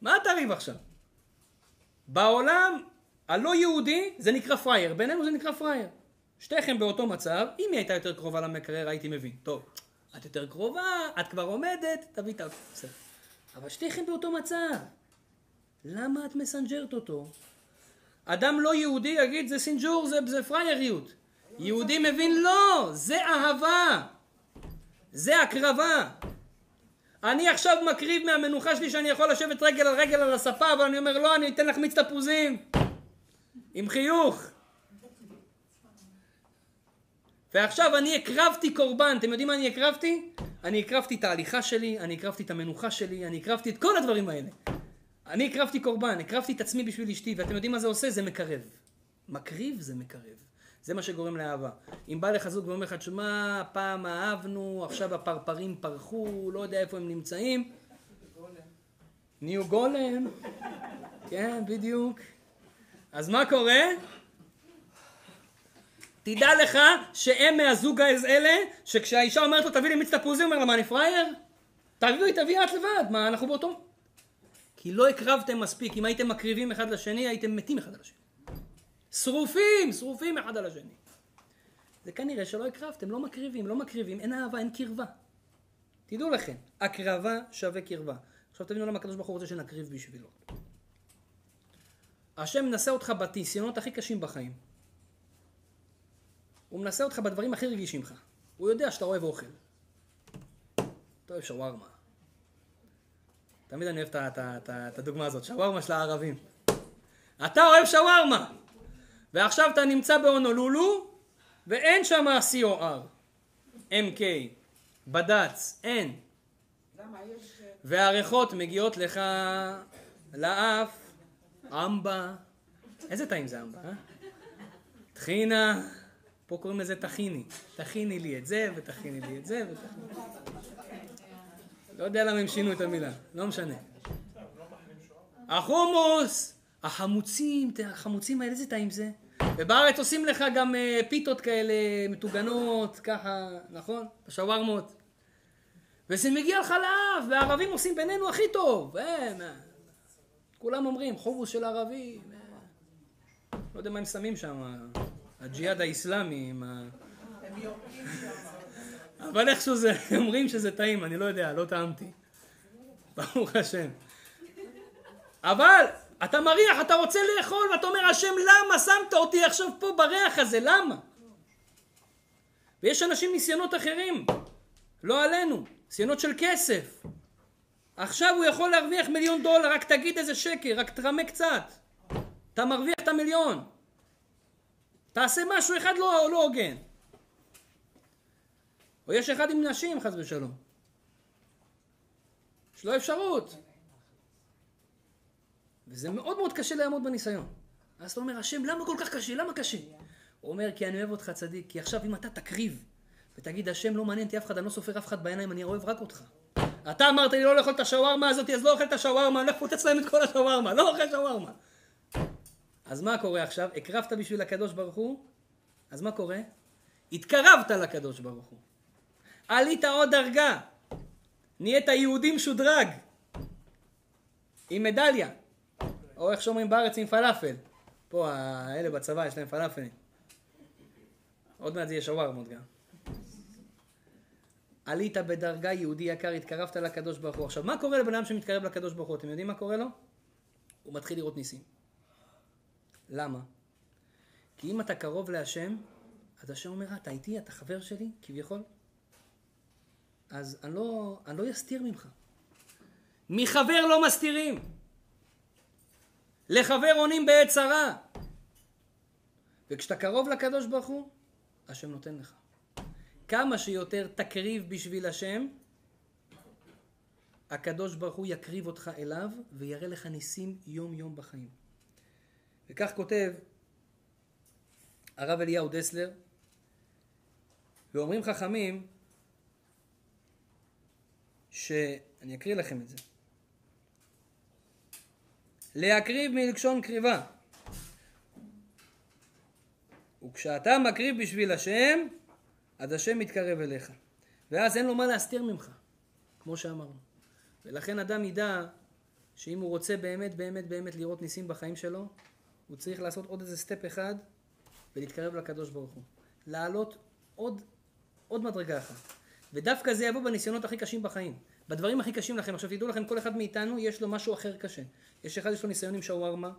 מה אתה ריב עכשיו? בעולם הלא יהודי זה נקרא פראייר, בינינו זה נקרא פראייר. שתיכם באותו מצב, אם היא הייתה יותר קרובה למקרר הייתי מבין. טוב, את יותר קרובה, את כבר עומדת, תביא את ה... בסדר. אבל שתיכם באותו מצב. למה את מסנג'רת אותו? אדם לא יהודי יגיד זה סינג'ור, זה, זה פראייריות. יהודי מבין לא, זה אהבה. זה הקרבה. אני עכשיו מקריב מהמנוחה שלי שאני יכול לשבת רגל על רגל על הספה, אבל אני אומר לא, אני אתן לך מיץ תפוזים. עם חיוך. ועכשיו אני הקרבתי קורבן, אתם יודעים מה אני הקרבתי? אני הקרבתי את ההליכה שלי, אני הקרבתי את המנוחה שלי, אני הקרבתי את כל הדברים האלה. אני הקרבתי קורבן, הקרבתי את עצמי בשביל אשתי, ואתם יודעים מה זה עושה? זה מקרב. מקריב זה מקרב. זה מה שגורם לאהבה. אם בא לך זוג ואומר לך, תשמע, פעם אהבנו, עכשיו הפרפרים פרחו, לא יודע איפה הם נמצאים. נהיו גולם. כן, בדיוק. אז מה קורה? תדע לך שהם מהזוג האלה, שכשהאישה אומרת לו תביא לי מיץ תפוזים, הוא אומר לה מה אני פראייר? תביאי, תביאי את לבד, מה אנחנו באותו... כי לא הקרבתם מספיק, אם הייתם מקריבים אחד לשני הייתם מתים אחד על השני. שרופים, שרופים אחד על השני. זה כנראה שלא הקרבתם, לא מקריבים, לא מקריבים, אין אהבה, אין קרבה. תדעו לכם, הקרבה שווה קרבה. עכשיו תבינו למה הקדוש ברוך הוא רוצה שנקריב בשבילו. השם מנסה אותך בניסיונות הכי קשים בחיים. הוא מנסה אותך בדברים הכי רגישים לך. הוא יודע שאתה אוהב אוכל. אתה אוהב שווארמה. תמיד אני אוהב את הדוגמה הזאת, שווארמה של הערבים. אתה אוהב שווארמה! ועכשיו אתה נמצא בהונולולו, ואין שם COR, MK, בד"ץ, אין. והריחות מגיעות לך לאף, אמבה. איזה טעים זה אמבה, אה? טחינה, פה קוראים לזה טחיני. טחיני לי את זה, וטחיני לי את זה, וטחיני... לא יודע למה הם שינו את המילה, לא משנה. החומוס, החמוצים, החמוצים האלה, איזה טעים זה? ובארץ עושים לך גם אה, פיתות כאלה מטוגנות, ככה, נכון? בשווארמות. וזה מגיע לך לאף, והערבים עושים בינינו הכי טוב. אה, כולם אומרים, חומוס של ערבים. אה. לא יודע מה הם שמים שם, הג'יהאד האיסלאמי עם ה... אבל איכשהו זה, אומרים שזה טעים, אני לא יודע, לא טעמתי. ברוך השם. אבל אתה מריח, אתה רוצה לאכול, ואתה אומר, השם, למה שמת אותי עכשיו פה בריח הזה? למה? ויש אנשים ניסיונות אחרים, לא עלינו, ניסיונות של כסף. עכשיו הוא יכול להרוויח מיליון דולר, רק תגיד איזה שקר, רק תרמה קצת. אתה מרוויח את המיליון. תעשה משהו אחד לא לא הוגן. או יש אחד עם נשים, חס ושלום. יש לו אפשרות. וזה מאוד מאוד קשה לעמוד בניסיון. אז אתה אומר, השם, למה כל כך קשה? למה קשה? הוא אומר, כי אני אוהב אותך צדיק, כי עכשיו אם אתה תקריב ותגיד, השם לא מעניין אותי אף אחד, אני לא סופר אף אחד בעיניים, אני אוהב רק אותך. אתה אמרת לי לא לאכול את השווארמה הזאת, אז לא אוכל את השווארמה, אני הולך לפוצץ להם את כל השווארמה, לא אוכל שווארמה. אז מה קורה עכשיו? הקרבת בשביל הקדוש ברוך הוא, אז מה קורה? התקרבת לקדוש ברוך הוא. עלית עוד דרגה. נהיית יהודי משודרג. עם מדליה. או איך שאומרים בארץ עם פלאפל. פה האלה בצבא יש להם פלאפלים. עוד מעט זה יהיה שווארמות גם. עלית בדרגה יהודי יקר, התקרבת לקדוש ברוך הוא. עכשיו, מה קורה לבן אדם שמתקרב לקדוש ברוך הוא? אתם יודעים מה קורה לו? הוא מתחיל לראות ניסים. למה? כי אם אתה קרוב להשם, אז השם אומר, אתה איתי, אתה חבר שלי, כביכול, אז אני לא, אני לא אסתיר ממך. מחבר לא מסתירים. לחבר עונים בעת צרה. וכשאתה קרוב לקדוש ברוך הוא, השם נותן לך. כמה שיותר תקריב בשביל השם, הקדוש ברוך הוא יקריב אותך אליו ויראה לך ניסים יום יום בחיים. וכך כותב הרב אליהו דסלר, ואומרים חכמים, שאני אקריא לכם את זה. להקריב מלשון קריבה. וכשאתה מקריב בשביל השם, אז השם מתקרב אליך. ואז אין לו מה להסתיר ממך, כמו שאמרנו. ולכן אדם ידע שאם הוא רוצה באמת באמת באמת לראות ניסים בחיים שלו, הוא צריך לעשות עוד איזה סטפ אחד ולהתקרב לקדוש ברוך הוא. לעלות עוד, עוד מדרגה אחת. ודווקא זה יבוא בניסיונות הכי קשים בחיים. בדברים הכי קשים לכם. עכשיו תדעו לכם, כל אחד מאיתנו יש לו משהו אחר קשה. יש אחד יש לו ניסיון עם שווארמה,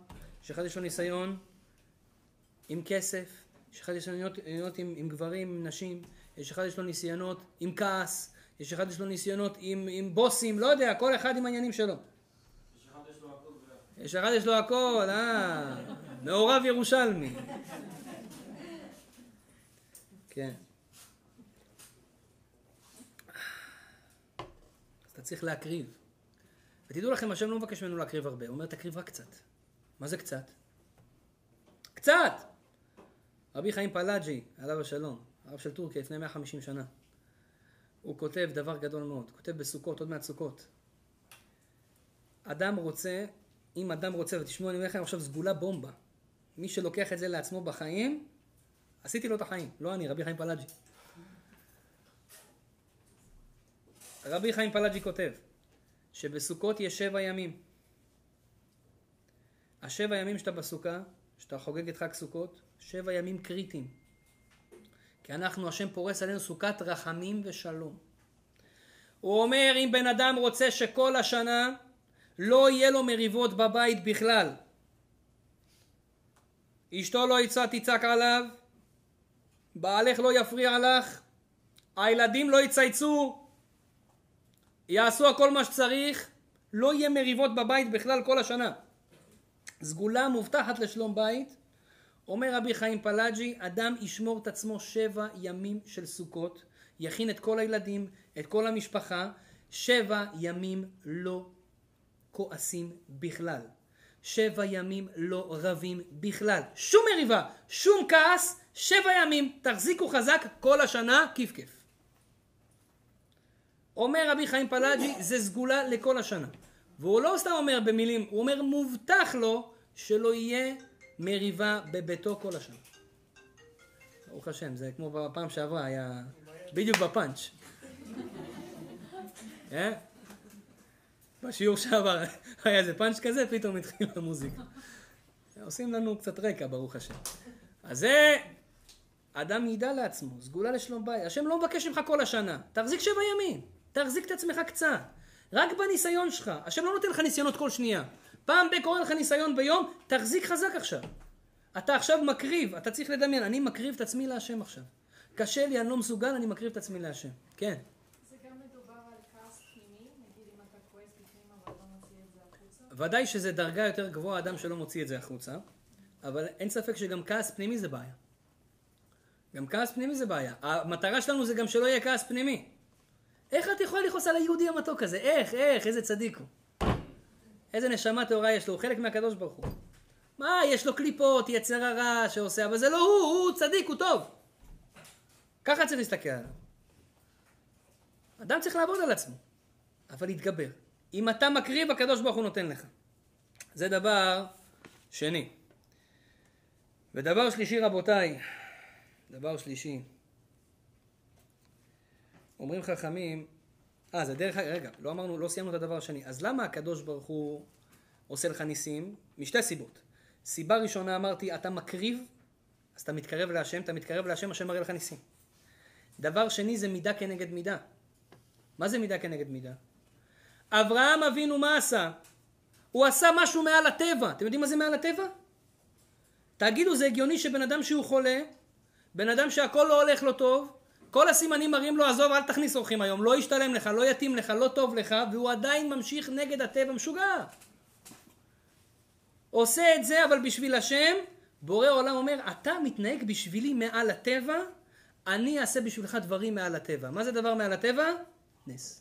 יש אחד יש לו ניסיון עם כסף, יש אחד יש לו ניסיונות עם, עם גברים, עם נשים, יש אחד יש לו ניסיונות עם כעס, יש אחד יש לו ניסיונות עם, עם בוסים, לא יודע, כל אחד עם העניינים שלו. יש אחד יש לו הכל, אה, מעורב ירושלמי. כן. אז אתה צריך להקריב. ותדעו לכם, השם לא מבקש ממנו להקריב הרבה, הוא אומר תקריב רק קצת. מה זה קצת? קצת! רבי חיים פלאג'י, עליו השלום, הרב של טורקיה לפני 150 שנה. הוא כותב דבר גדול מאוד, הוא כותב בסוכות, עוד מעט סוכות. אדם רוצה, אם אדם רוצה, ותשמעו, אני אומר לכם עכשיו סגולה בומבה. מי שלוקח את זה לעצמו בחיים, עשיתי לו את החיים, לא אני, רבי חיים פלאג'י. רבי חיים פלאג'י כותב שבסוכות יש שבע ימים. השבע ימים שאתה בסוכה, שאתה חוגג את חג סוכות, שבע ימים קריטיים. כי אנחנו, השם פורס עלינו סוכת רחמים ושלום. הוא אומר, אם בן אדם רוצה שכל השנה לא יהיה לו מריבות בבית בכלל, אשתו לא יצא תצעק עליו, בעלך לא יפריע לך, הילדים לא יצייצו, יעשו הכל מה שצריך, לא יהיה מריבות בבית בכלל כל השנה. סגולה מובטחת לשלום בית, אומר רבי חיים פלאג'י, אדם ישמור את עצמו שבע ימים של סוכות, יכין את כל הילדים, את כל המשפחה, שבע ימים לא כועסים בכלל. שבע ימים לא רבים בכלל. שום מריבה, שום כעס, שבע ימים. תחזיקו חזק כל השנה, כיף כיף. אומר רבי חיים פלאג'י, זה סגולה לכל השנה. והוא לא סתם אומר במילים, הוא אומר מובטח לו שלא יהיה מריבה בביתו כל השנה. ברוך השם, זה כמו בפעם שעברה, היה בדיוק בפאנץ'. בשיעור שעבר היה איזה פאנץ' כזה, פתאום התחילה המוזיקה. עושים לנו קצת רקע, ברוך השם. אז זה, אדם ידע לעצמו, סגולה לשלום בית. השם לא מבקש ממך כל השנה, תחזיק שבע ימים, תחזיק את עצמך קצת. רק בניסיון שלך, השם לא נותן לך ניסיונות כל שנייה. פעם ב- קורא לך ניסיון ביום, תחזיק חזק עכשיו. אתה עכשיו מקריב, אתה צריך לדמיין, אני מקריב את עצמי להשם עכשיו. קשה לי, אני לא מסוגל, אני מקריב את עצמי להשם. כן. זה גם מדובר על כעס פנימי, נגיד אם אתה כועס בפנים אבל לא מוציא את זה החוצה. ודאי שזה דרגה יותר גבוהה, אדם שלא מוציא את זה החוצה, אבל אין ספק שגם כעס פנימי זה בעיה. גם כעס פנימי זה בעיה. המטרה שלנו זה גם שלא יהיה כעס פנימי. איך את יכולה לכעוס על היהודי המתוק הזה? איך, איך, איזה צדיק הוא. איזה נשמה טהורה יש לו, הוא חלק מהקדוש ברוך הוא. מה, יש לו קליפות, יצר הרע שעושה, אבל זה לא הוא, הוא צדיק, הוא טוב. ככה צריך להסתכל עליו. אדם צריך לעבוד על עצמו, אבל להתגבר. אם אתה מקריב, הקדוש ברוך הוא נותן לך. זה דבר שני. ודבר שלישי, רבותיי, דבר שלישי, אומרים חכמים, אה, זה דרך, רגע, לא אמרנו, לא סיימנו את הדבר השני. אז למה הקדוש ברוך הוא עושה לך ניסים? משתי סיבות. סיבה ראשונה אמרתי, אתה מקריב, אז אתה מתקרב להשם, אתה מתקרב להשם, השם מראה לך ניסים. דבר שני זה מידה כנגד מידה. מה זה מידה כנגד מידה? אברהם אבינו מה עשה? הוא עשה משהו מעל הטבע. אתם יודעים מה זה מעל הטבע? תגידו, זה הגיוני שבן אדם שהוא חולה, בן אדם שהכל לא הולך לו טוב, כל הסימנים מראים לו, עזוב, אל תכניס אורחים היום, לא ישתלם לך, לא יתאים לך, לא טוב לך, והוא עדיין ממשיך נגד הטבע משוגע. עושה את זה, אבל בשביל השם, בורא עולם אומר, אתה מתנהג בשבילי מעל הטבע, אני אעשה בשבילך דברים מעל הטבע. מה זה דבר מעל הטבע? נס.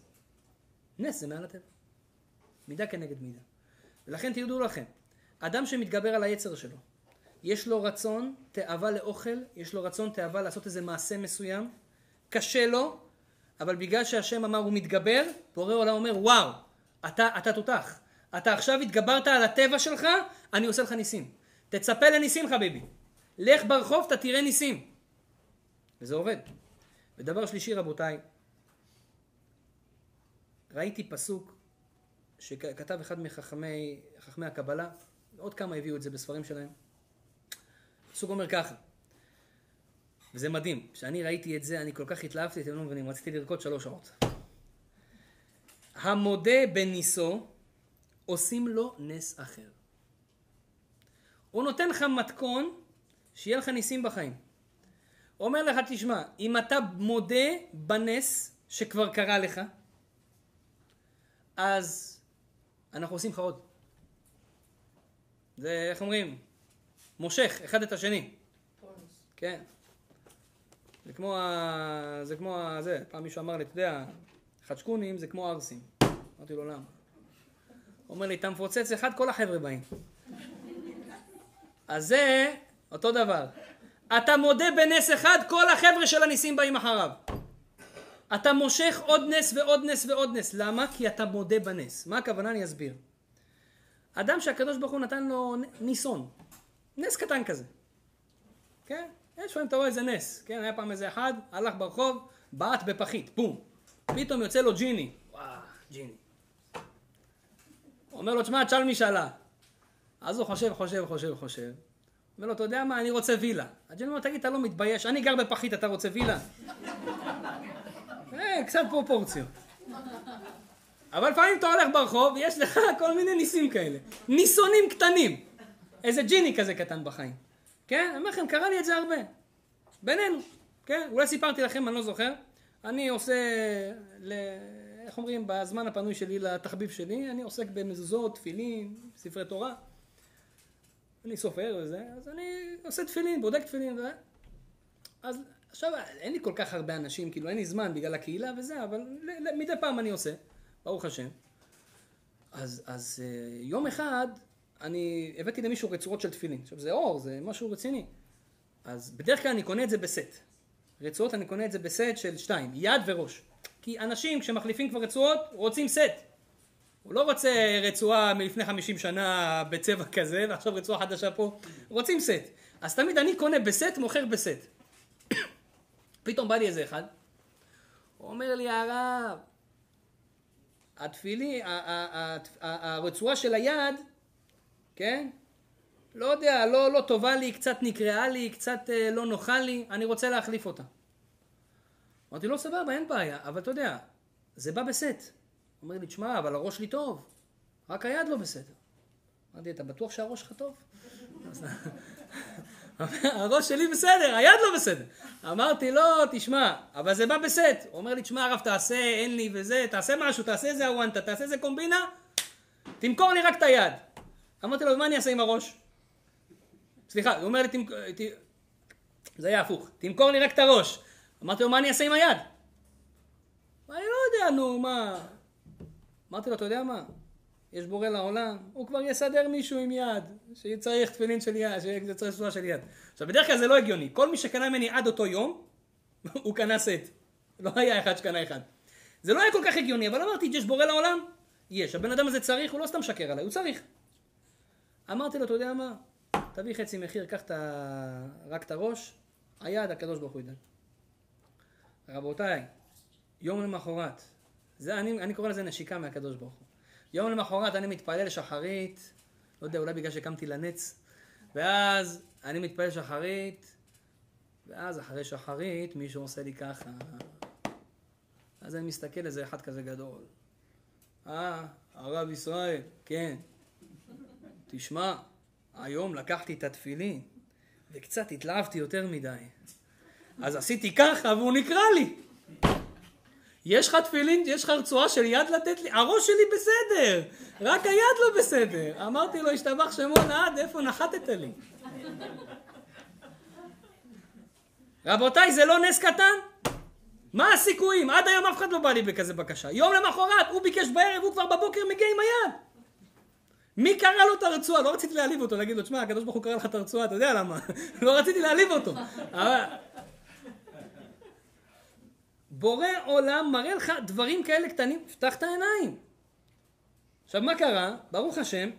נס זה מעל הטבע. מידה כנגד מידה. ולכן תדעו לכם, אדם שמתגבר על היצר שלו, יש לו רצון, תאווה לאוכל, יש לו רצון, תאווה לעשות איזה מעשה מסוים, קשה לו, אבל בגלל שהשם אמר הוא מתגבר, בורא עולם אומר וואו, אתה, אתה תותח. אתה עכשיו התגברת על הטבע שלך, אני עושה לך ניסים. תצפה לניסים חביבי. לך ברחוב, אתה תראה ניסים. וזה עובד. ודבר שלישי רבותיי, ראיתי פסוק שכתב אחד מחכמי חכמי הקבלה, עוד כמה הביאו את זה בספרים שלהם. הפסוק אומר ככה, וזה מדהים, כשאני ראיתי את זה אני כל כך התלהבתי, אתם לא מבינים, רציתי לרקוד שלוש שעות. המודה בניסו עושים לו נס אחר. הוא נותן לך מתכון שיהיה לך ניסים בחיים. הוא אומר לך, תשמע, אם אתה מודה בנס שכבר קרה לך, אז אנחנו עושים לך עוד. זה, איך אומרים? מושך אחד את השני. כן. זה כמו ה... זה כמו ה... זה, פעם מישהו אמר לי, אתה יודע, חדשקונים זה כמו ערסים. אמרתי לו, למה? אומר לי, אתה מפוצץ אחד, כל החבר'ה באים. אז זה אותו דבר. אתה מודה בנס אחד, כל החבר'ה של הניסים באים אחריו. אתה מושך עוד נס ועוד נס ועוד נס. למה? כי אתה מודה בנס. מה הכוונה? אני אסביר. אדם שהקדוש ברוך הוא נתן לו ניסון. נס קטן כזה. כן? יש פעמים אתה רואה איזה נס. כן? היה פעם איזה אחד, הלך ברחוב, בעט בפחית. בום. פתאום יוצא לו ג'יני. וואו, ג'יני. אומר לו, תשמע, תשאל מי שאלה. אז הוא חושב, חושב, חושב, חושב. אומר לו, אתה יודע מה, אני רוצה וילה. הג'יני אומר, תגיד, אתה לא מתבייש? אני גר בפחית, אתה רוצה וילה? קצת פרופורציות. אבל לפעמים אתה הולך ברחוב ויש לך כל מיני ניסים כאלה. ניסונים קטנים. איזה ג'יני כזה קטן בחיים. כן? אני אומר לכם, קרה לי את זה הרבה. בינינו. כן? אולי סיפרתי לכם, אני לא זוכר. אני עושה, ל... איך אומרים, בזמן הפנוי שלי לתחביב שלי, אני עוסק במזוזות, תפילין, ספרי תורה. אני סופר וזה, אז אני עושה תפילין, בודק תפילין וזה. אז עכשיו, אין לי כל כך הרבה אנשים, כאילו אין לי זמן בגלל הקהילה וזה, אבל מדי פעם אני עושה, ברוך השם. אז, אז אה, יום אחד אני הבאתי למישהו רצועות של תפילין. עכשיו זה אור, זה משהו רציני. אז בדרך כלל אני קונה את זה בסט. רצועות אני קונה את זה בסט של שתיים, יד וראש. כי אנשים כשמחליפים כבר רצועות רוצים סט. הוא לא רוצה רצועה מלפני 50 שנה בצבע כזה ועכשיו רצועה חדשה פה, רוצים סט. אז תמיד אני קונה בסט, מוכר בסט. פתאום בא לי איזה אחד, הוא אומר לי הרב, התפילי, הרצועה של היד, כן? לא יודע, לא, לא טובה לי, קצת נקרעה לי, קצת אה, לא נוחה לי, אני רוצה להחליף אותה. אמרתי לו, לא, סבבה, אין בעיה, אבל אתה יודע, זה בא בסט. הוא אומר לי, תשמע, אבל הראש שלי טוב, רק היד לא בסדר. אמרתי, אתה בטוח שהראש שלך טוב? הראש שלי בסדר, היד לא בסדר. אמרתי לו, תשמע, אבל זה בא בסט. הוא אומר לי, תשמע הרב, תעשה, אין לי וזה, תעשה משהו, תעשה איזה הוואנטה, תעשה איזה קומבינה, תמכור לי רק את היד. אמרתי לו, מה אני אעשה עם הראש? סליחה, הוא אומר לי, זה היה הפוך, תמכור לי רק את הראש. אמרתי לו, מה אני אעשה עם היד? אני לא יודע, נו, מה... אמרתי לו, אתה יודע מה? יש בורא לעולם, הוא כבר יסדר מישהו עם יד, שצריך תפילין של יד, שצריך סועה של יד. עכשיו, בדרך כלל זה לא הגיוני. כל מי שקנה ממני עד אותו יום, הוא קנה סט. לא היה אחד שקנה אחד. זה לא היה כל כך הגיוני, אבל אמרתי, יש בורא לעולם? יש. הבן אדם הזה צריך, הוא לא סתם משקר עליי, הוא צריך. אמרתי לו, אתה יודע מה? תביא חצי מחיר, קח את ה... רק את הראש, היד, הקדוש ברוך הוא ידע. רבותיי, יום למחרת, זה, אני, אני קורא לזה נשיקה מהקדוש ברוך הוא. יום למחרת אני מתפלל שחרית, לא יודע, אולי בגלל שקמתי לנץ, ואז אני מתפלל שחרית, ואז אחרי שחרית מישהו עושה לי ככה. אז אני מסתכל איזה אחד כזה גדול. אה, הרב ישראל, כן. תשמע, היום לקחתי את התפילין, וקצת התלהבתי יותר מדי. אז עשיתי ככה והוא נקרא לי. יש לך תפילין, יש לך רצועה של יד לתת לי? הראש שלי בסדר, רק היד לא בסדר. אמרתי לו, השתבח שמו לעד, איפה נחתת לי? רבותיי, זה לא נס קטן? מה הסיכויים? עד היום אף אחד לא בא לי בכזה בקשה. יום למחרת, הוא ביקש בערב, הוא כבר בבוקר מגיע עם היד. מי קרא לו את הרצועה? לא רציתי להעליב אותו, להגיד לו, תשמע, הקדוש ברוך הוא קרא לך את הרצועה, אתה יודע למה? לא רציתי להעליב אותו. אבל... בורא עולם מראה לך דברים כאלה קטנים, פתח את העיניים. עכשיו, מה קרה? ברוך השם,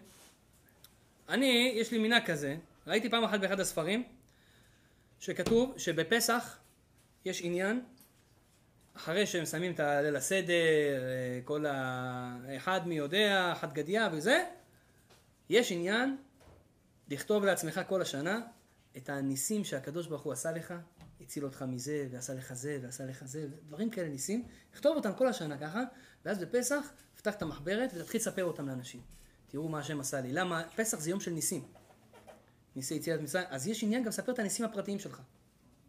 אני, יש לי מנהג כזה, ראיתי פעם אחת באחד הספרים, שכתוב שבפסח יש עניין, אחרי שהם שמים את הליל הסדר, כל ה... אחד מי יודע, אחת גדיה וזה, יש עניין לכתוב לעצמך כל השנה את הניסים שהקדוש ברוך הוא עשה לך, הציל אותך מזה, ועשה לך זה, ועשה לך זה, דברים כאלה ניסים, לכתוב אותם כל השנה ככה, ואז בפסח, פתח את המחברת ותתחיל לספר אותם לאנשים. תראו מה השם עשה לי. למה? פסח זה יום של ניסים. ניסי יציאת מצרים. אז יש עניין גם לספר את הניסים הפרטיים שלך.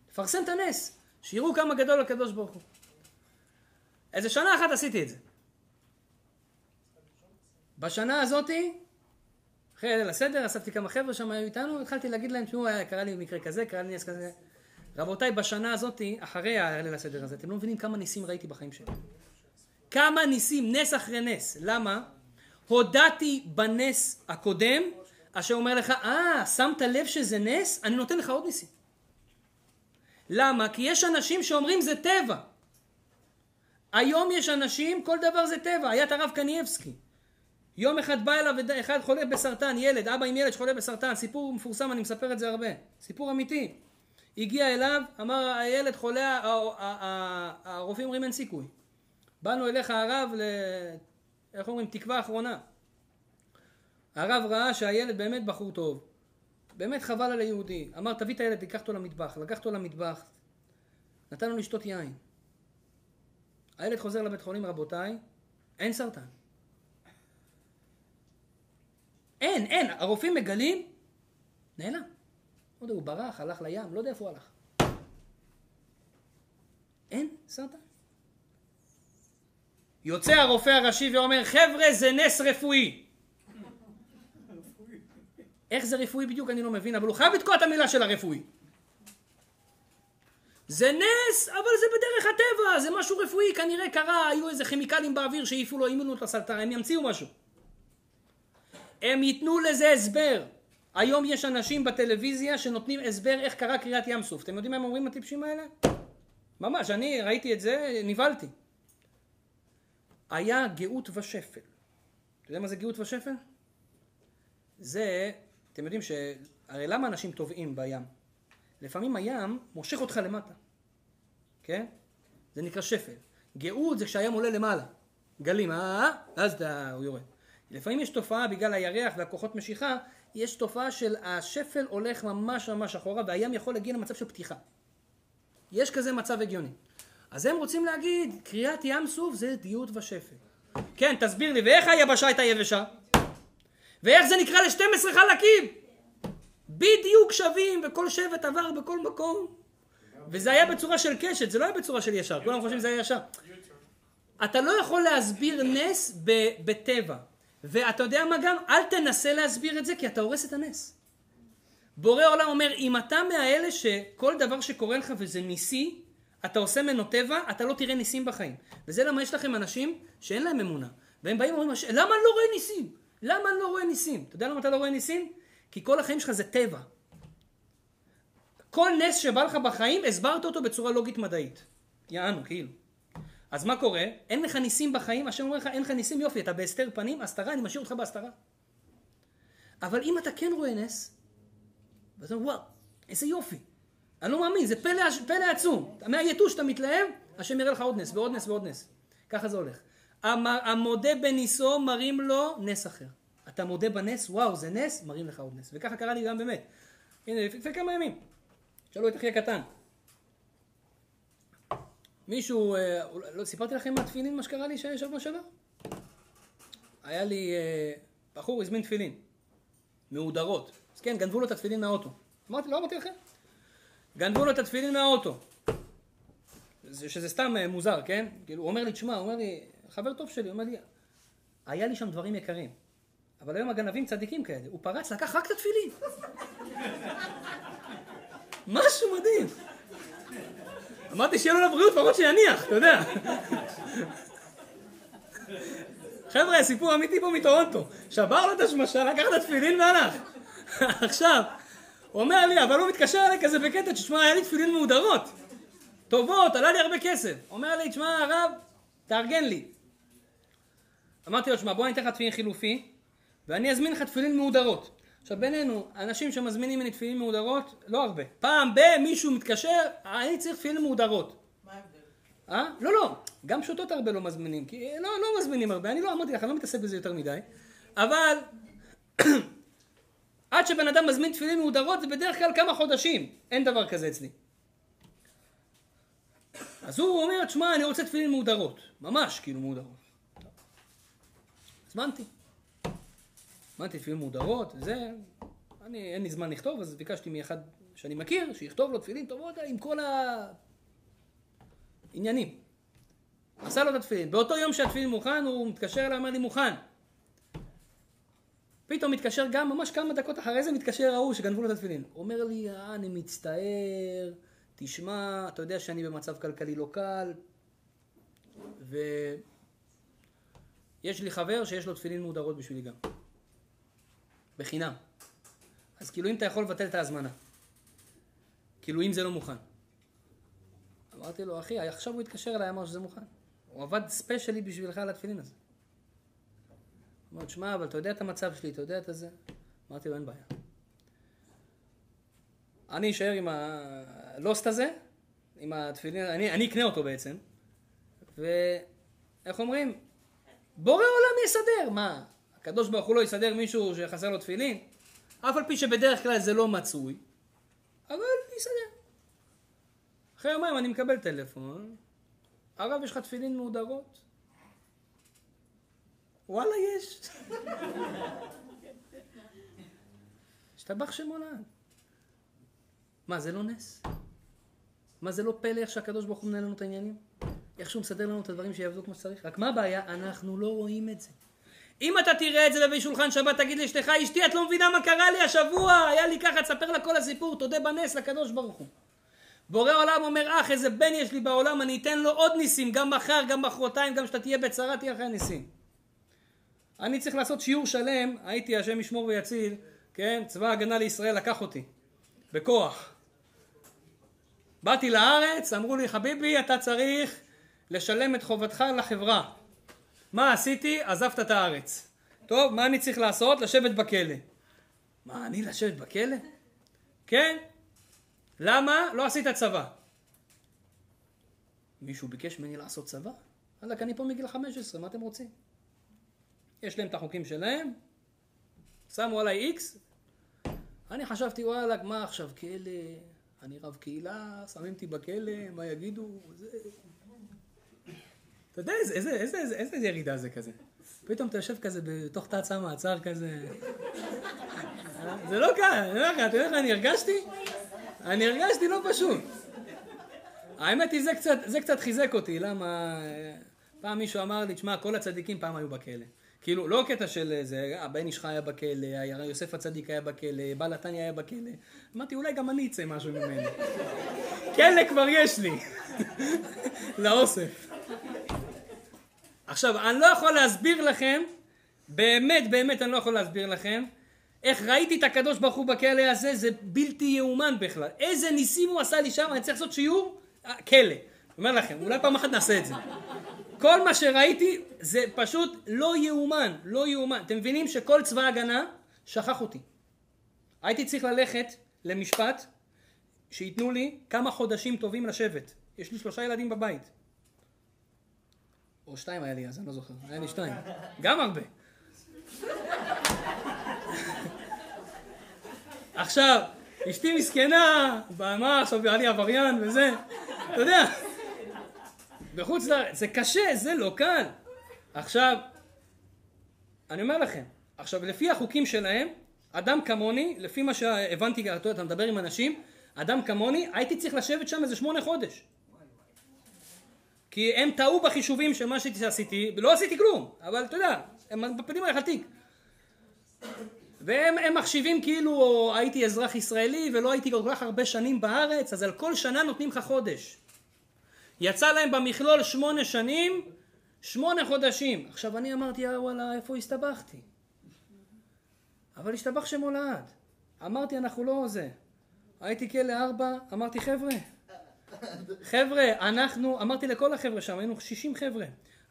תפרסם את הנס, שיראו כמה גדול הקדוש ברוך הוא. איזה שנה אחת עשיתי את זה. בשנה הזאתי, אחרי ליל הסדר, אספתי כמה חבר'ה שם היו איתנו, התחלתי להגיד להם, תשמעו, קרה לי מקרה כזה, קרה לי נס כזה. רבותיי, בשנה הזאתי, אחרי הליל הסדר הזה, אתם לא מבינים כמה ניסים ראיתי בחיים שלי. כמה ניסים, נס אחרי נס. למה? הודעתי בנס הקודם, אשר אומר לך, אה, שמת לב שזה נס? אני נותן לך עוד ניסים. למה? כי יש אנשים שאומרים זה טבע. היום יש אנשים, כל דבר זה טבע. היה את הרב קנייבסקי. יום אחד בא אליו אחד חולה בסרטן, ילד, אבא עם ילד שחולה בסרטן, סיפור מפורסם, אני מספר את זה הרבה. סיפור אמיתי. הגיע אליו, אמר הילד חולה, הרופאים אומרים אין סיכוי. באנו אליך הרב, ל... איך אומרים, תקווה אחרונה. הרב ראה שהילד באמת בחור טוב. באמת חבל על היהודי. אמר תביא את הילד, תיקח אותו למטבח. לקח אותו למטבח, נתן לו לשתות יין. הילד חוזר לבית חולים, רבותיי, אין סרטן. אין, אין, הרופאים מגלים, נעלם. לא יודע, הוא ברח, הלך לים, לא יודע איפה הוא הלך. אין סרטן. יוצא הרופא הראשי ואומר, חבר'ה, זה נס רפואי. איך זה רפואי בדיוק אני לא מבין, אבל הוא חייב לתקוע את המילה של הרפואי. זה נס, אבל זה בדרך הטבע, זה משהו רפואי, כנראה קרה, היו איזה כימיקלים באוויר שהעיפו לו, אימנו את הסרטן, הם ימציאו משהו. הם ייתנו לזה הסבר. היום יש אנשים בטלוויזיה שנותנים הסבר איך קרה קריעת ים סוף. אתם יודעים מה הם אומרים הטיפשים האלה? ממש, אני ראיתי את זה, נבהלתי. היה גאות ושפל. אתה יודע מה זה גאות ושפל? זה, אתם יודעים ש... הרי למה אנשים טובעים בים? לפעמים הים מושך אותך למטה, כן? זה נקרא שפל. גאות זה כשהים עולה למעלה. גלים, אה? אז אתה, הוא יורד. לפעמים יש תופעה בגלל הירח והכוחות משיכה, יש תופעה של השפל הולך ממש ממש אחורה והים יכול להגיע למצב של פתיחה. יש כזה מצב הגיוני. אז הם רוצים להגיד, קריאת ים סוף זה דיוט ושפל. כן, תסביר לי, ואיך היבשה הייתה יבשה? ואיך זה נקרא ל-12 חלקים? בדיוק שווים, וכל שבט עבר בכל מקום. וזה היה בצורה של קשת, זה לא היה בצורה של ישר, כולם חושבים שזה היה ישר. אתה לא יכול להסביר נס בטבע. ואתה יודע מה גם? אל תנסה להסביר את זה כי אתה הורס את הנס. בורא עולם אומר, אם אתה מהאלה שכל דבר שקורה לך וזה ניסי, אתה עושה ממנו טבע, אתה לא תראה ניסים בחיים. וזה למה יש לכם אנשים שאין להם אמונה. והם באים ואומרים, "הש- למה אני לא רואה ניסים? למה אני לא רואה ניסים? אתה יודע למה אתה לא רואה ניסים? כי כל החיים שלך זה טבע. כל נס שבא לך בחיים, הסברת אותו בצורה לוגית מדעית. יענו, כאילו. אז מה קורה? אין לך ניסים בחיים, השם אומר לך, אין לך ניסים, יופי, אתה בהסתר פנים, הסתרה, אני משאיר אותך בהסתרה. אבל אם אתה כן רואה נס, ואתה אומר, וואו, איזה יופי. אני לא מאמין, זה פלא, פלא עצום. מהיתוש שאתה מתלהב, השם יראה לך עוד נס ועוד נס ועוד נס. ככה זה הולך. המ- המודה בניסו מרים לו נס אחר. אתה מודה בנס, וואו, זה נס, מרים לך עוד נס. וככה קרה לי גם באמת. הנה, לפני כמה ימים. שאלו את אחי הקטן. מישהו, אה, לא סיפרתי לכם מה תפילין, מה שקרה לי שבוע שעבר? היה לי, אה, בחור הזמין תפילין, מהודרות. אז כן, גנבו לו את התפילין מהאוטו. אמרתי, לא אמרתי לכם? גנבו לו את התפילין מהאוטו. זה, שזה סתם אה, מוזר, כן? כאילו, הוא אומר לי, תשמע, הוא אומר לי, חבר טוב שלי, הוא אומר לי, היה לי שם דברים יקרים. אבל היום הגנבים צדיקים כאלה. הוא פרץ, לקח רק את התפילין. משהו מדהים. אמרתי שיהיה לו לבריאות, לפחות שיניח, אתה יודע. חבר'ה, סיפור אמיתי פה מטורונטו. שבר לו את השמשה, לקח את התפילין והלך. עכשיו, הוא אומר לי, אבל הוא מתקשר אליי כזה בקטע, תשמע, היה לי תפילין מהודרות. טובות, עלה לי הרבה כסף. אומר לי, תשמע, הרב, תארגן לי. אמרתי לו, תשמע, בוא אני אתן לך תפילין חילופי, ואני אזמין לך תפילין מהודרות. עכשיו בינינו, אנשים שמזמינים ממני תפילין מהודרות, לא הרבה. פעם ב- מישהו מתקשר, אני צריך תפילין מהודרות. מה ההבדל? אה? לא, לא. גם פשוטות הרבה לא מזמינים. כי לא, לא מזמינים הרבה. אני לא אמרתי לך, אני לא מתעסק בזה יותר מדי. אבל עד שבן אדם מזמין תפילין מהודרות זה בדרך כלל כמה חודשים. אין דבר כזה אצלי. אז הוא אומר, תשמע, אני רוצה תפילין מהודרות. ממש כאילו מהודרות. הזמנתי. הזמנתי תפילין מהודרות, זה... אני, אין לי זמן לכתוב, אז ביקשתי מאחד שאני מכיר, שיכתוב לו תפילין טובות עם כל ה... עניינים. עשה לו את התפילין. באותו יום שהתפילין מוכן, הוא מתקשר אליי, אומר לי, מוכן. פתאום מתקשר גם, ממש כמה דקות אחרי זה, מתקשר ההוא שגנבו לו את התפילין. אומר לי, אה, אני מצטער, תשמע, אתה יודע שאני במצב כלכלי לא קל, ויש לי חבר שיש לו תפילין מהודרות בשבילי גם. בחינם. אז כאילו אם אתה יכול לבטל את ההזמנה. כאילו אם זה לא מוכן. אמרתי לו, אחי, עכשיו הוא התקשר אליי, אמר שזה מוכן. הוא עבד ספיישלי בשבילך על התפילין הזה. אמר, תשמע, אבל אתה יודע את המצב שלי, אתה יודע את הזה? אמרתי לו, אין בעיה. אני אשאר עם הלוסט הזה, עם התפילין, אני, אני אקנה אותו בעצם, ואיך אומרים? בורא עולם יסדר, מה? הקדוש ברוך הוא לא יסדר מישהו שחסר לו תפילין? אף על פי שבדרך כלל זה לא מצוי, אבל יסדר. אחרי יומיים אני מקבל טלפון, הרב יש לך תפילין מהודרות? וואלה יש. השתבח שמולד. מה זה לא נס? מה זה לא פלא איך שהקדוש ברוך הוא מנהל לנו את העניינים? איך שהוא מסדר לנו את הדברים שיעבדו כמו שצריך? רק מה הבעיה? אנחנו לא רואים את זה. אם אתה תראה את זה בבי שולחן שבת, תגיד לאשתך, אשתי, את לא מבינה מה קרה לי השבוע, היה לי ככה, תספר לה כל הסיפור, תודה בנס לקדוש ברוך הוא. בורא עולם אומר, אח, איזה בן יש לי בעולם, אני אתן לו עוד ניסים, גם מחר, גם מחרתיים, גם כשאתה תהיה בצרה, תהיה אחרי ניסים. אני צריך לעשות שיעור שלם, הייתי השם ישמור ויציל, כן, צבא ההגנה לישראל לקח אותי, בכוח. באתי לארץ, אמרו לי, חביבי, אתה צריך לשלם את חובתך לחברה. מה עשיתי? עזבת את הארץ. טוב, מה אני צריך לעשות? לשבת בכלא. מה, אני לשבת בכלא? כן. למה? לא עשית צבא. מישהו ביקש ממני לעשות צבא? וואלכ, אני פה מגיל 15, מה אתם רוצים? יש להם את החוקים שלהם, שמו עליי איקס, אני חשבתי, וואלכ, מה עכשיו, כלא, אני רב קהילה, שמים אותי בכלא, מה יגידו, זה... אתה יודע איזה, איזה, איזה, איזה, איזה ירידה זה כזה. פתאום אתה יושב כזה בתוך תצ"א מעצר כזה. זה לא קל, אני אומר לך, אתה יודע איך אני הרגשתי? אני הרגשתי לא פשוט. האמת היא, זה קצת, זה קצת חיזק אותי, למה... פעם מישהו אמר לי, תשמע, כל הצדיקים פעם היו בכלא. כאילו, לא קטע של זה, הבן איש שלך היה בכלא, יוסף הצדיק היה בכלא, בעל התניא היה בכלא. אמרתי, אולי גם אני אצא משהו ממני. כלא כבר יש לי. לאוסף. עכשיו, אני לא יכול להסביר לכם, באמת, באמת אני לא יכול להסביר לכם, איך ראיתי את הקדוש ברוך הוא בכלא הזה, זה בלתי יאומן בכלל. איזה ניסים הוא עשה לי שם, אני צריך לעשות שיעור? אה, כלא. אומר לכם, אולי פעם אחת נעשה את זה. כל מה שראיתי זה פשוט לא יאומן, לא יאומן. אתם מבינים שכל צבא הגנה שכח אותי. הייתי צריך ללכת למשפט שייתנו לי כמה חודשים טובים לשבת. יש לי שלושה ילדים בבית. או שתיים היה לי אז, אני לא זוכר. היה לי שתיים. גם הרבה. עכשיו, אשתי מסכנה, מה עכשיו היה לי עבריין וזה, אתה יודע, בחוץ לארץ, זה קשה, זה לא קל. עכשיו, אני אומר לכם, עכשיו לפי החוקים שלהם, אדם כמוני, לפי מה שהבנתי, אתה, מדבר עם אנשים, אדם כמוני, הייתי צריך לשבת שם איזה שמונה חודש. כי הם טעו בחישובים של מה שעשיתי, ולא עשיתי כלום, אבל אתה יודע, הם מפלים עליך תיק. והם מחשיבים כאילו הייתי אזרח ישראלי ולא הייתי כל כך הרבה שנים בארץ, אז על כל שנה נותנים לך חודש. יצא להם במכלול שמונה שנים, שמונה חודשים. עכשיו אני אמרתי, אה וואלה, איפה הסתבכתי? אבל השתבח שמו לעד. אמרתי, אנחנו לא זה. הייתי כלא ארבע, אמרתי, חבר'ה, חבר'ה, אנחנו, אמרתי לכל החבר'ה שם, היינו 60 חבר'ה.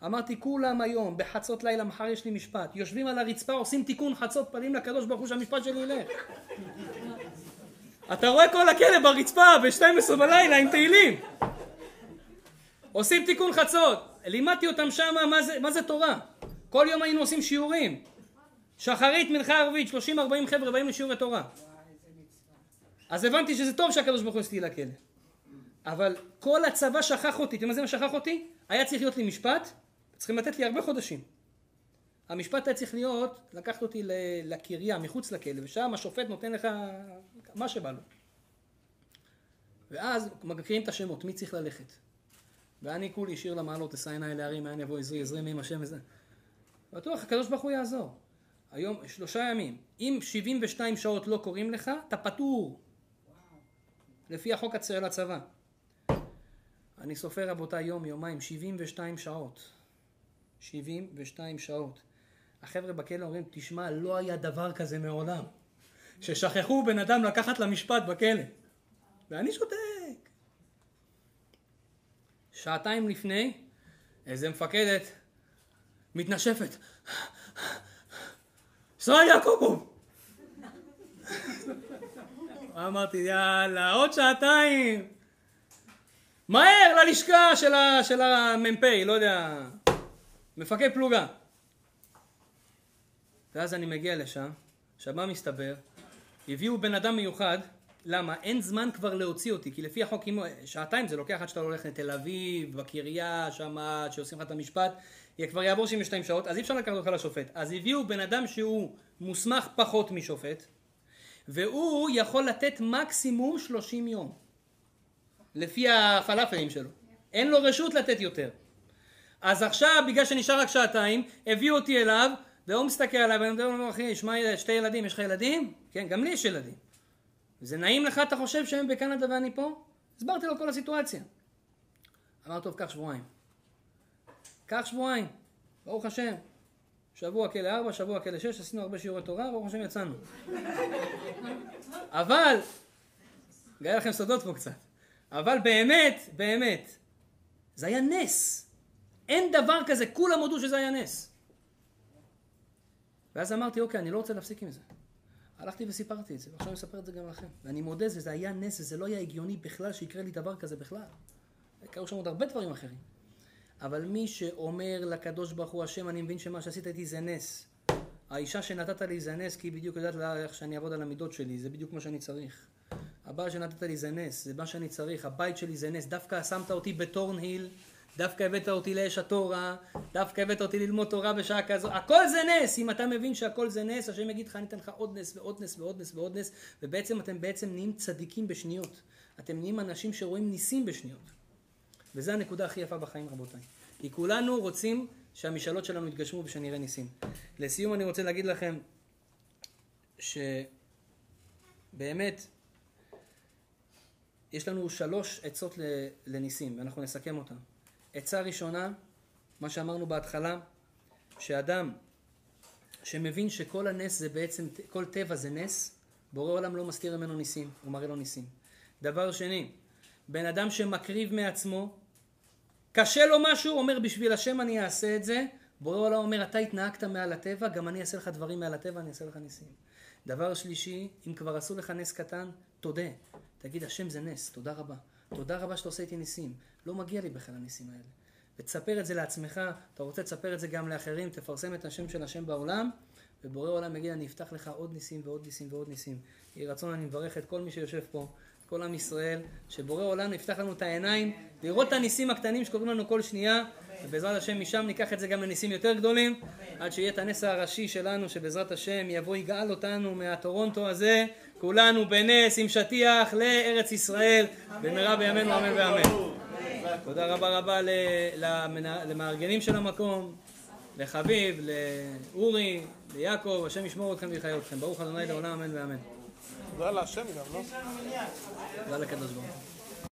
אמרתי, כולם היום, בחצות לילה, מחר יש לי משפט. יושבים על הרצפה, עושים תיקון חצות, פנים לקדוש ברוך הוא שהמשפט שלי ילך. אתה רואה כל הכלא ברצפה ב-12 בלילה עם תהילים. עושים תיקון חצות. לימדתי אותם שם מה זה, מה זה תורה. כל יום היינו עושים שיעורים. שחרית, מנחה ערבית, 30-40 חבר'ה באים לשיעורי תורה. אז הבנתי שזה טוב שהקדוש ברוך הוא יסתי לכלא. אבל כל הצבא שכח אותי, אתם יודעים מה זה שכח אותי? היה צריך להיות לי משפט, צריכים לתת לי הרבה חודשים. המשפט היה צריך להיות, לקחת אותי לקריה, מחוץ לכלא, ושם השופט נותן לך מה שבא לו. ואז מקריאים את השמות, מי צריך ללכת. ואני כולי שיר למעלות, אשא עיניי להרים, מאין יבוא עזרי, עזרי מעם השם וזה. בטוח, הקדוש ברוך הוא יעזור. היום, שלושה ימים. אם 72 שעות לא קוראים לך, אתה פטור. לפי החוק של הצבא. אני סופר רבותיי יום, יומיים, 72 שעות. 72 שעות. החבר'ה בכלא אומרים, תשמע, לא היה דבר כזה מעולם. ששכחו בן אדם לקחת למשפט בכלא. ואני שותק. שעתיים לפני, איזה מפקדת מתנשפת. ישראל יעקובו! אמרתי, יאללה, עוד שעתיים. מהר ללשכה של המ"פ, לא יודע, מפקד פלוגה. ואז אני מגיע לשם, עכשיו מה מסתבר? הביאו בן אדם מיוחד, למה? אין זמן כבר להוציא אותי, כי לפי החוק, שעתיים זה לוקח עד שאתה הולך לתל אביב, בקריה, שם, שעושים לך את המשפט, כבר יעבור 72 שעות, אז אי אפשר לקחת אותך לשופט. אז הביאו בן אדם שהוא מוסמך פחות משופט, והוא יכול לתת מקסימום 30 יום, לפי הפלאפלים שלו. אין לו רשות לתת יותר. אז עכשיו, בגלל שנשאר רק שעתיים, הביאו אותי אליו, והוא מסתכל עליי, ואני אומר לו, אחי, שמע, שתי ילדים, יש לך ילדים? כן, גם לי יש ילדים. זה נעים לך, אתה חושב שהם בקנדה ואני פה? הסברתי לו כל הסיטואציה. אמר, טוב, קח שבועיים. קח שבועיים, ברוך השם. שבוע כלא ארבע, שבוע כלא שש, עשינו הרבה שיעורי תורה, ברוך השם יצאנו. אבל, גאה לכם סודות פה קצת, אבל באמת, באמת, זה היה נס. אין דבר כזה, כולם הודו שזה היה נס. ואז אמרתי, אוקיי, אני לא רוצה להפסיק עם זה. הלכתי וסיפרתי את זה, ועכשיו אני מספר את זה גם לכם. ואני מודה, זה, זה היה נס, וזה לא היה הגיוני בכלל שיקרה לי דבר כזה בכלל. קרו שם עוד הרבה דברים אחרים. אבל מי שאומר לקדוש ברוך הוא, השם, אני מבין שמה שעשית איתי זה נס. האישה שנתת לי זה נס, כי היא בדיוק יודעת לה איך שאני אעבוד על המידות שלי, זה בדיוק מה שאני צריך. הבעל שנתת לי זה נס, זה מה שאני צריך, הבית שלי זה נס, דווקא שמת אותי בטורנהיל, דווקא הבאת אותי לאש התורה, דווקא הבאת אותי ללמוד תורה בשעה כזו, הכל זה נס, אם אתה מבין שהכל זה נס, השם יגיד לך אני אתן לך עוד נס ועוד נס ועוד נס ועוד נס, ובעצם אתם בעצם נהיים צדיקים בשניות, אתם נהיים אנשים שרואים ניסים בשניות. וזו הנקודה הכי יפה בחיים רבותיי. כי כולנו רוצים שהמשאלות שלנו יתגשמו ושנראה ניסים. לסיום אני רוצה להגיד לכם שבאמת יש לנו שלוש עצות לניסים, ואנחנו נסכם אותן. עצה ראשונה, מה שאמרנו בהתחלה, שאדם שמבין שכל הנס זה בעצם, כל טבע זה נס, בורא עולם לא מסתיר ממנו ניסים, הוא מראה לו ניסים. דבר שני, בן אדם שמקריב מעצמו, קשה לו משהו, אומר בשביל השם אני אעשה את זה, בורא עולם אומר אתה התנהגת מעל הטבע, גם אני אעשה לך דברים מעל הטבע, אני אעשה לך ניסים. דבר שלישי, אם כבר עשו לך נס קטן, תודה. תגיד השם זה נס, תודה רבה. תודה רבה שאתה עושה איתי ניסים. לא מגיע לי בכלל הניסים האלה. ותספר את זה לעצמך, אתה רוצה לספר את זה גם לאחרים, תפרסם את השם של השם בעולם, ובורא עולם יגיד אני אפתח לך עוד ניסים ועוד ניסים ועוד ניסים. יהי רצון אני מברך את כל מי שיושב פה, כל עם ישראל, שבורא עולם יפתח לנו את העיניים, לראות את הניסים הקטנים שקורים לנו כל שנייה, ובעזרת השם משם ניקח את זה גם לניסים יותר גדולים, עד שיהיה את הנס הראשי שלנו, שבעזרת השם יבוא יגאל אותנו מהטורונטו הזה, כולנו בנס עם שטיח לארץ ישראל, במהרה בימינו אמן ואמן. תודה רבה רבה למארגנים של המקום, לחביב, לאורי, ליעקב, השם ישמור אתכם ויחיה אתכם. ברוך ה' לעולם אמן ואמן. תודה להשם גם, לא? תודה לקדוש ברוך הוא.